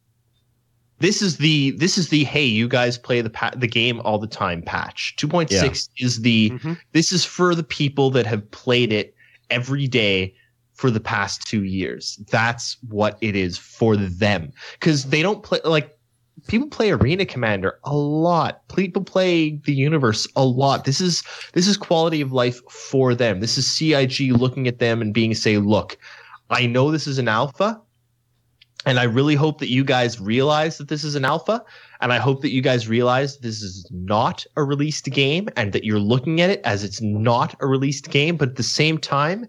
this is the this is the hey you guys play the pa- the game all the time patch. 2.6 is the Mhm. this is for the people that have played it every day for the past two years. That's what it is for them. Because they don't play like people play Arena Commander a lot. People play the universe a lot. This is this is quality of life for them. This is CIG looking at them and being say, look, I know this is an alpha. And I really hope that you guys realize that this is an alpha. And I hope that you guys realize this is not a released game and that you're looking at it as it's not a released game. But at the same time,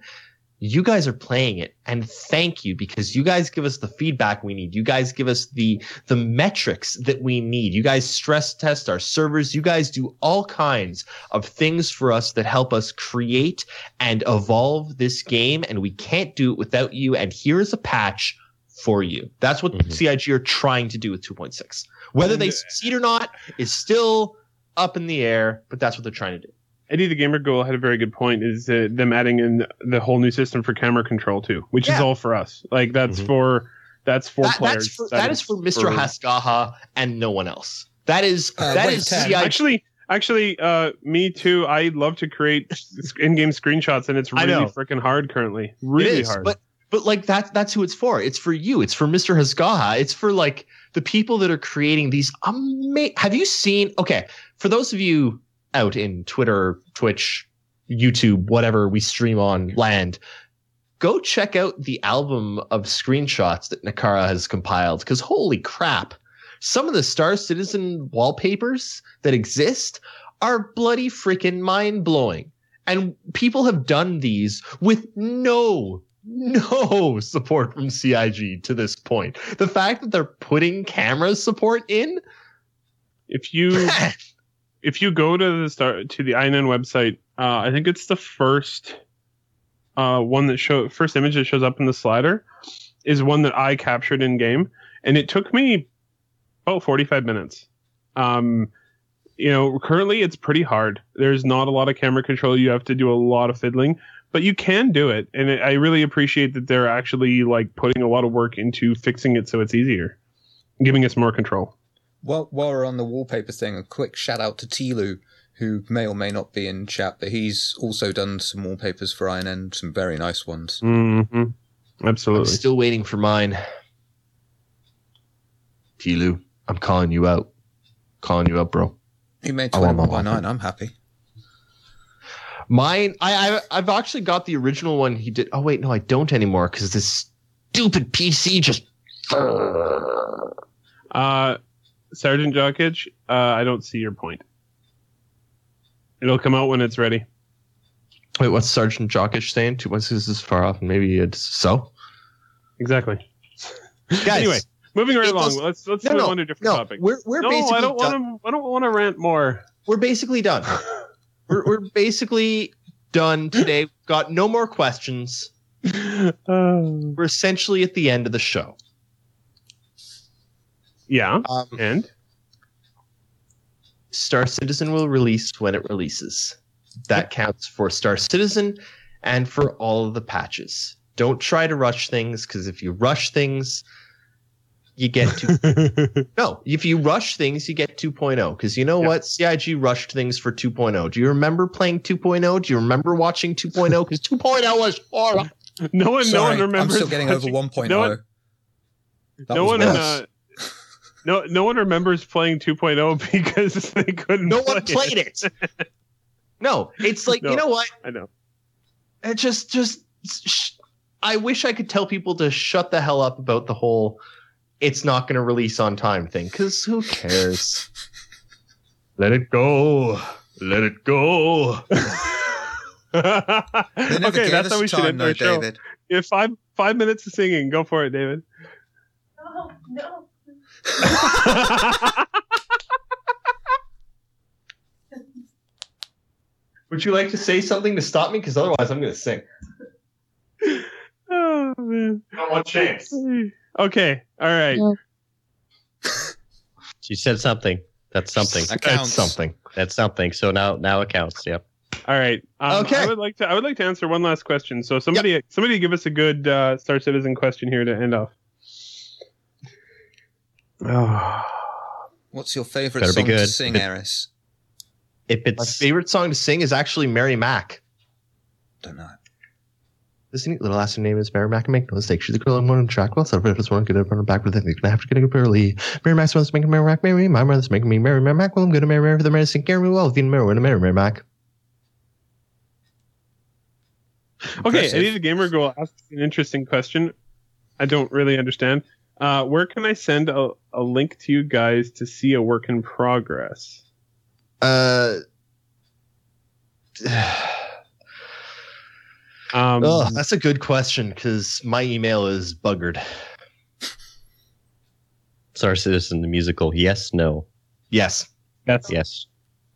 you guys are playing it and thank you because you guys give us the feedback we need. You guys give us the, the metrics that we need. You guys stress test our servers. You guys do all kinds of things for us that help us create and evolve this game. And we can't do it without you. And here is a patch for you. That's what Mhm. CIG are trying to do with 2.6. Whether they succeed or not is still up in the air, but that's what they're trying to do. Eddie the Gamer Girl had a very good point. Is uh, them adding in the whole new system for camera control too, which is all for us. Like that's Mhm. for that's for That, players. that's for, that is for Mr. for- Haskaha and no one else. That is Uh, that wait, CIG. Actually, actually, uh, me too. I love to create in-game screenshots, and it's really freaking hard currently. Really is, hard. But but like that's that's who it's for. It's for you. It's for Mr. Haskaha. It's for like the people that are creating these amazing. Have you seen? Okay, for those of you out in Twitter, Twitch, YouTube, whatever we stream on land, go check out the album of screenshots that Nehkara has compiled. Because holy crap, some of the Star Citizen wallpapers that exist are bloody freaking mind blowing. And people have done these with no, no support from CIG to this point. The fact that they're putting camera support in, if you if you go to the start to the INN website, uh, I think it's the first uh, one that show first image that shows up in the slider is one that I captured in game, and it took me about forty five minutes. Um, you know, currently it's pretty hard. There's not a lot of camera control. You have to do a lot of fiddling, but you can do it, and it, I really appreciate that they're actually like putting a lot of work into fixing it so it's easier, giving us more control. While, while we're on the wallpaper thing, a quick shout out to Tilu, who may or may not be in chat, but he's also done some wallpapers for INN, some very nice ones. Mm-hmm. I'm Absolutely. still waiting for mine. Tilu, I'm calling you out. Calling you out, bro. He made I 21 my by 9. I'm happy. Mine, I, I, I've actually got the original one he did. Oh wait, no, I don't anymore because this stupid PC just. Uh, Sergeant Jokic, uh, I don't see your point. It'll come out when it's ready. Wait, what's Sergeant Jokic saying? Two months is this far off, and maybe it's so. Exactly. Guys, Anyway, moving right along. does- Let's let's No, move no, on to a different no, topic. we're we're no, basically I don't want to. I don't want to rant more. We're basically done. we're we're basically done today. We've got no more questions. Uh, We're essentially at the end of the show. Yeah, Um, and Star Citizen will release when it releases. That counts for Star Citizen and for all of the patches. Don't try to rush things because if you rush things, you get to no. If you rush things, you get 2.0. Because you know Yeah. what? CIG rushed things for 2.0. Do you remember playing 2.0? Do you remember watching 2.0? Because 2.0 was horrible. no one, no one remembers. I'm still getting over 1.0. No one, That no one, worse. uh, no, no one remembers playing 2.0 because they couldn't. No play one played it. No, it's like No. you know what? I know. it just just sh- i wish i could tell people to shut the hell up about the whole it's not going to release on time thing because who cares let it go let it go okay, that's us how we should time, end though, our show. David. You have five five minutes of singing. Go for it, David. Oh, no. would you like to say something to stop me because otherwise i'm going to sing oh man. not one chance Okay. All right. She said something. That's something. That that's counts. something That's something. So now now it counts. Yep. All right. Um, Okay. I would like to. I would like to answer one last question. So somebody, somebody, give us a good uh, Star Citizen question here to end off. Oh. What's your favorite Better be song to good. sing, Erris? If my it's favorite song to sing is actually mary mac Don't know. This neat little last name is Mary Mac and make no mistake. She's a girl I'm going to track well. So if it's one good up on her back with it, they're gonna have to get a good early. Mary Mac's one's making Mary Mac Mary. My mother's making me Mary Mary Mac. Well, I'm gonna Mary Mary for the Mary St. Gary well. If you Mary when a Mary Mary Mac. Okay, Impressive. Eddie the Gamer Girl asks an interesting question. I don't really understand. Uh, where can I send a, a link to you guys to see a work in progress? Uh. Um, oh, that's a good question because my email is buggered. Star Citizen the musical, yes, no, Yes. that's yes.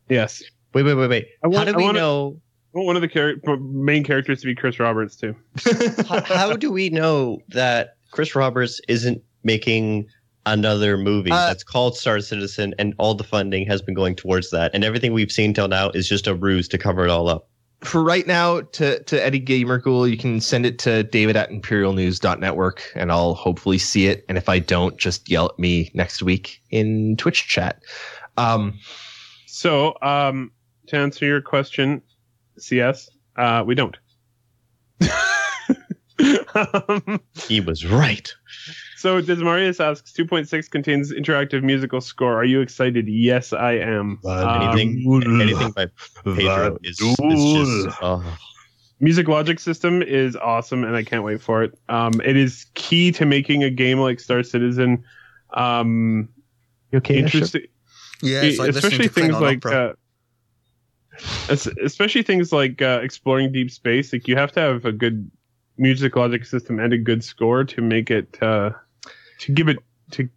yes. Wait, wait, wait, wait. I want- how do I we wanna- know? I want one of the char- main characters to be Chris Roberts too. how, how do we know that Chris Roberts isn't making another movie Uh, that's called Star Citizen, and all the funding has been going towards that, and everything we've seen till now is just a ruse to cover it all up? For right now, to, to Eddie Gamerghoul, you can send it to david at imperialnews.network and I'll hopefully see it. And if I don't, just yell at me next week in Twitch chat. Um, So, um, to answer your question, CS, uh, we don't. um, He was right. So, Desmarius asks 2.6 contains interactive musical score. Are you excited? Yes, I am. Um, anything, anything by Pedro is, is just. Oh, Music Logic System is awesome, and I can't wait for it. Um, it is key to making a game like Star Citizen um, you okay? Interesting. Yeah, it's like especially things Klingon like opera. uh, es- especially things like uh, exploring deep space like you have to have a good music logic system and a good score to make it uh, to give it to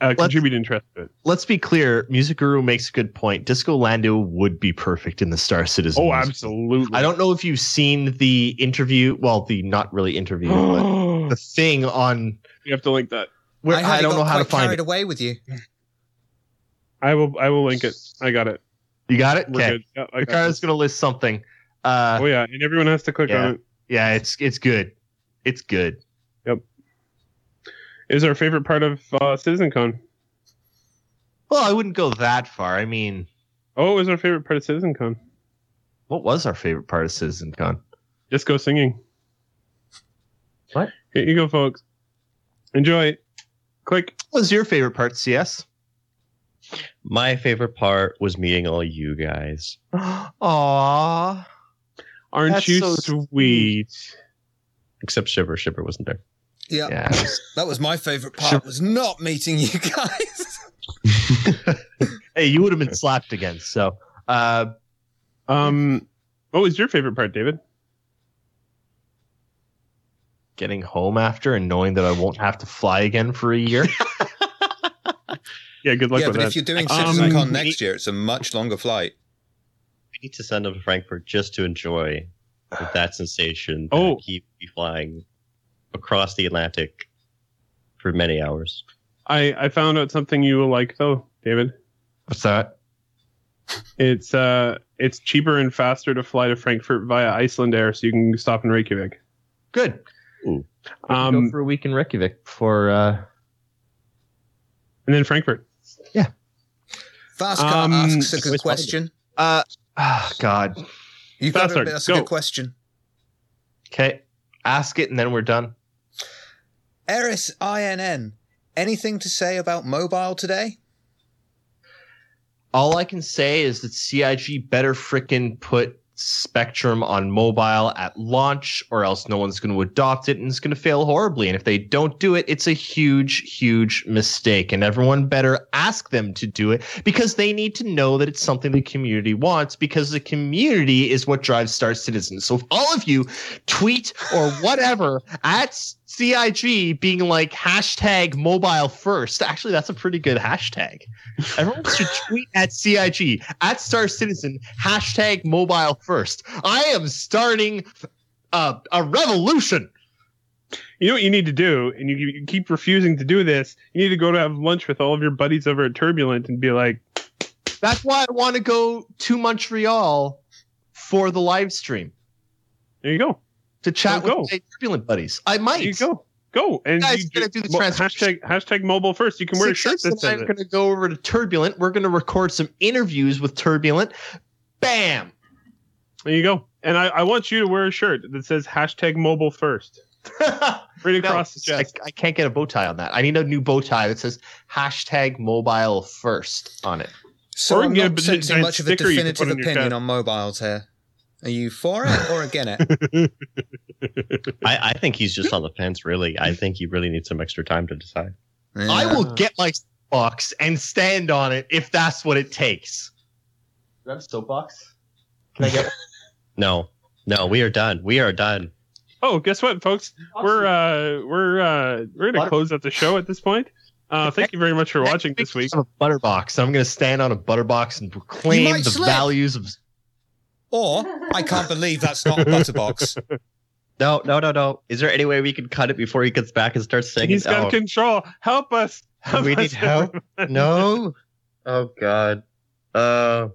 uh, contribute interest to it Let's be clear. Music Guru makes a good point. Disco Lando would be perfect in the Star Citizen. oh absolutely I don't know if you've seen the interview. Well, the not really interview, but the thing on you have to link that where I, I, don't know how to quite find carried it. away with you. i will i will link it i got it You got it. we're Okay. good yeah, Ricardo's going to list something. Uh, oh yeah and everyone has to click Yeah. on it yeah, it's it's good. It's good. Is our favorite part of uh, CitizenCon. Well, I wouldn't go that far. I mean, Oh, it was our favorite part of CitizenCon. what was our favorite part of CitizenCon? Just go singing. What? Here you go, folks. Enjoy. Click. What was your favorite part, CS? my favorite part was meeting all you guys. Aww. Aren't That's you so sweet? Except Shiver. Shiver wasn't there. Yeah, Yeah. was- that was my favorite part. Sure. Was not meeting you guys. hey, you would have been slapped again. So, uh, Um, what was your favorite part, David? getting home after and knowing that I won't have to fly again for a year. Yeah, good luck yeah, with but that. if you're doing Um, CitizenCon next year, it's a much longer flight. We need to send him to Frankfurt just to enjoy that sensation. Oh. that keep me flying across the Atlantic for many hours. I I found out something you will like though, David. What's that? It's uh it's cheaper and faster to fly to Frankfurt via Iceland Air, so you can stop in Reykjavik. Good. Ooh. Um, go for a week in Reykjavik before. Uh, and then Frankfurt. Yeah. Vaska Um, asks a good question. uh, ah, God. You got Faster, a, that's go. a good question. Okay. Ask it and then we're done. Erris INN. Anything to say about mobile today? All I can say is that CIG better frickin' put Spectrum on mobile at launch, or else no one's going to adopt it and it's going to fail horribly. And if they don't do it, it's a huge, huge mistake. And everyone better ask them to do it because they need to know that it's something the community wants because the community is what drives Star Citizen. So if all of you tweet or whatever at CIG being like hashtag mobile first, actually, that's a pretty good hashtag. Everyone should tweet at CIG at Star Citizen hashtag mobile first. I am starting a, a revolution. You know what you need to do, and you, you keep refusing to do this. You need to go to have lunch with all of your buddies over at Turbulent and be like, That's why I want to go to Montreal for the live stream "There you go, to chat Oh, with go. my turbulent buddies. I might. there you go, go." And you guys you gonna do the mo- hashtag hashtag mobile first. You can wear a shirt Success that and I'm going to go over to Turbulent. We're going to record some interviews with Turbulent. Bam. There you go. And I, I want you to wear a shirt that says hashtag mobile first. Right No, across the I, chest. I can't get a bow tie on that. I need a new bow tie that says hashtag mobile first on it. So Or I'm not big sensing much of a sticker you can definitive on opinion on mobiles here. Are you for it or against it? I, I think he's just on the fence, really. I think he really needs some extra time to decide. I will get my soapbox and stand on it if that's what it takes. Do I have a soapbox? Can I get No, no, we are done. We are done. Oh, guess what, folks? We're uh we're uh we're gonna Butter- close out the show at this point. Uh, thank you very much for watching this week. I'm a butter box. I'm going to stand on a butter box and proclaim the slip. values of. Or I can't believe that's not butterbox. No, no, no, no. Is there any way we can cut it before he gets back and starts singing? He's got Oh, control. Help us. Help we us, need help. No. Oh God. Uh,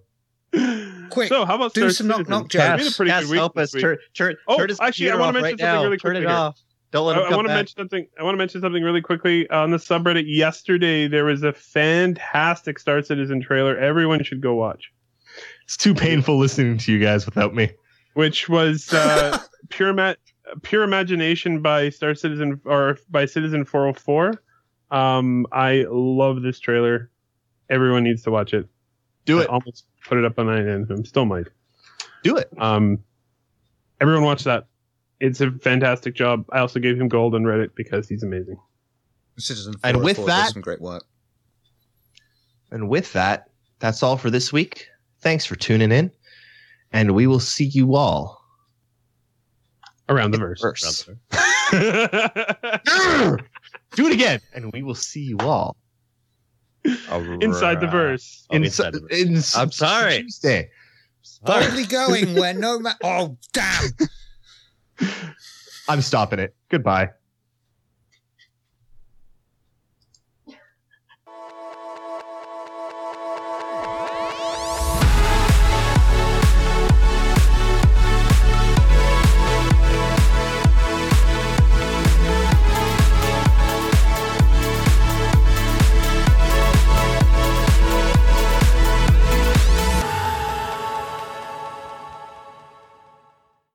Quick, so how about do some knock Citizen? knock It's been jokes. a Cass, pretty week help us. Turn, turn, Oh, turn actually, I wanna mention right something now. really turn it quickly here. off. Don't let I, him I come want to mention something. I want to mention something really quickly on the subreddit. Yesterday, there was a fantastic Star Citizen trailer. Everyone should go watch. It's too painful listening to you guys without me. Which was uh, pure ma- pure imagination by Star Citizen or by Citizen 404. Um, I love this trailer. Everyone needs to watch it. Do I it. almost put it up on INN. Still might. Do it. Um, everyone watch that. It's a fantastic job. I also gave him gold on Reddit because he's amazing. Citizen And with 404 that- does some great work. And with that, that's all for this week. Thanks for tuning in. And we will see you all. Around the verse. Verse. Grr! Do it again. And we will see you all. Inside the verse. Oh, inside the verse. in, I'm sorry. Tuesday. Boldly going where no ma- Oh, damn. I'm stopping it. Goodbye.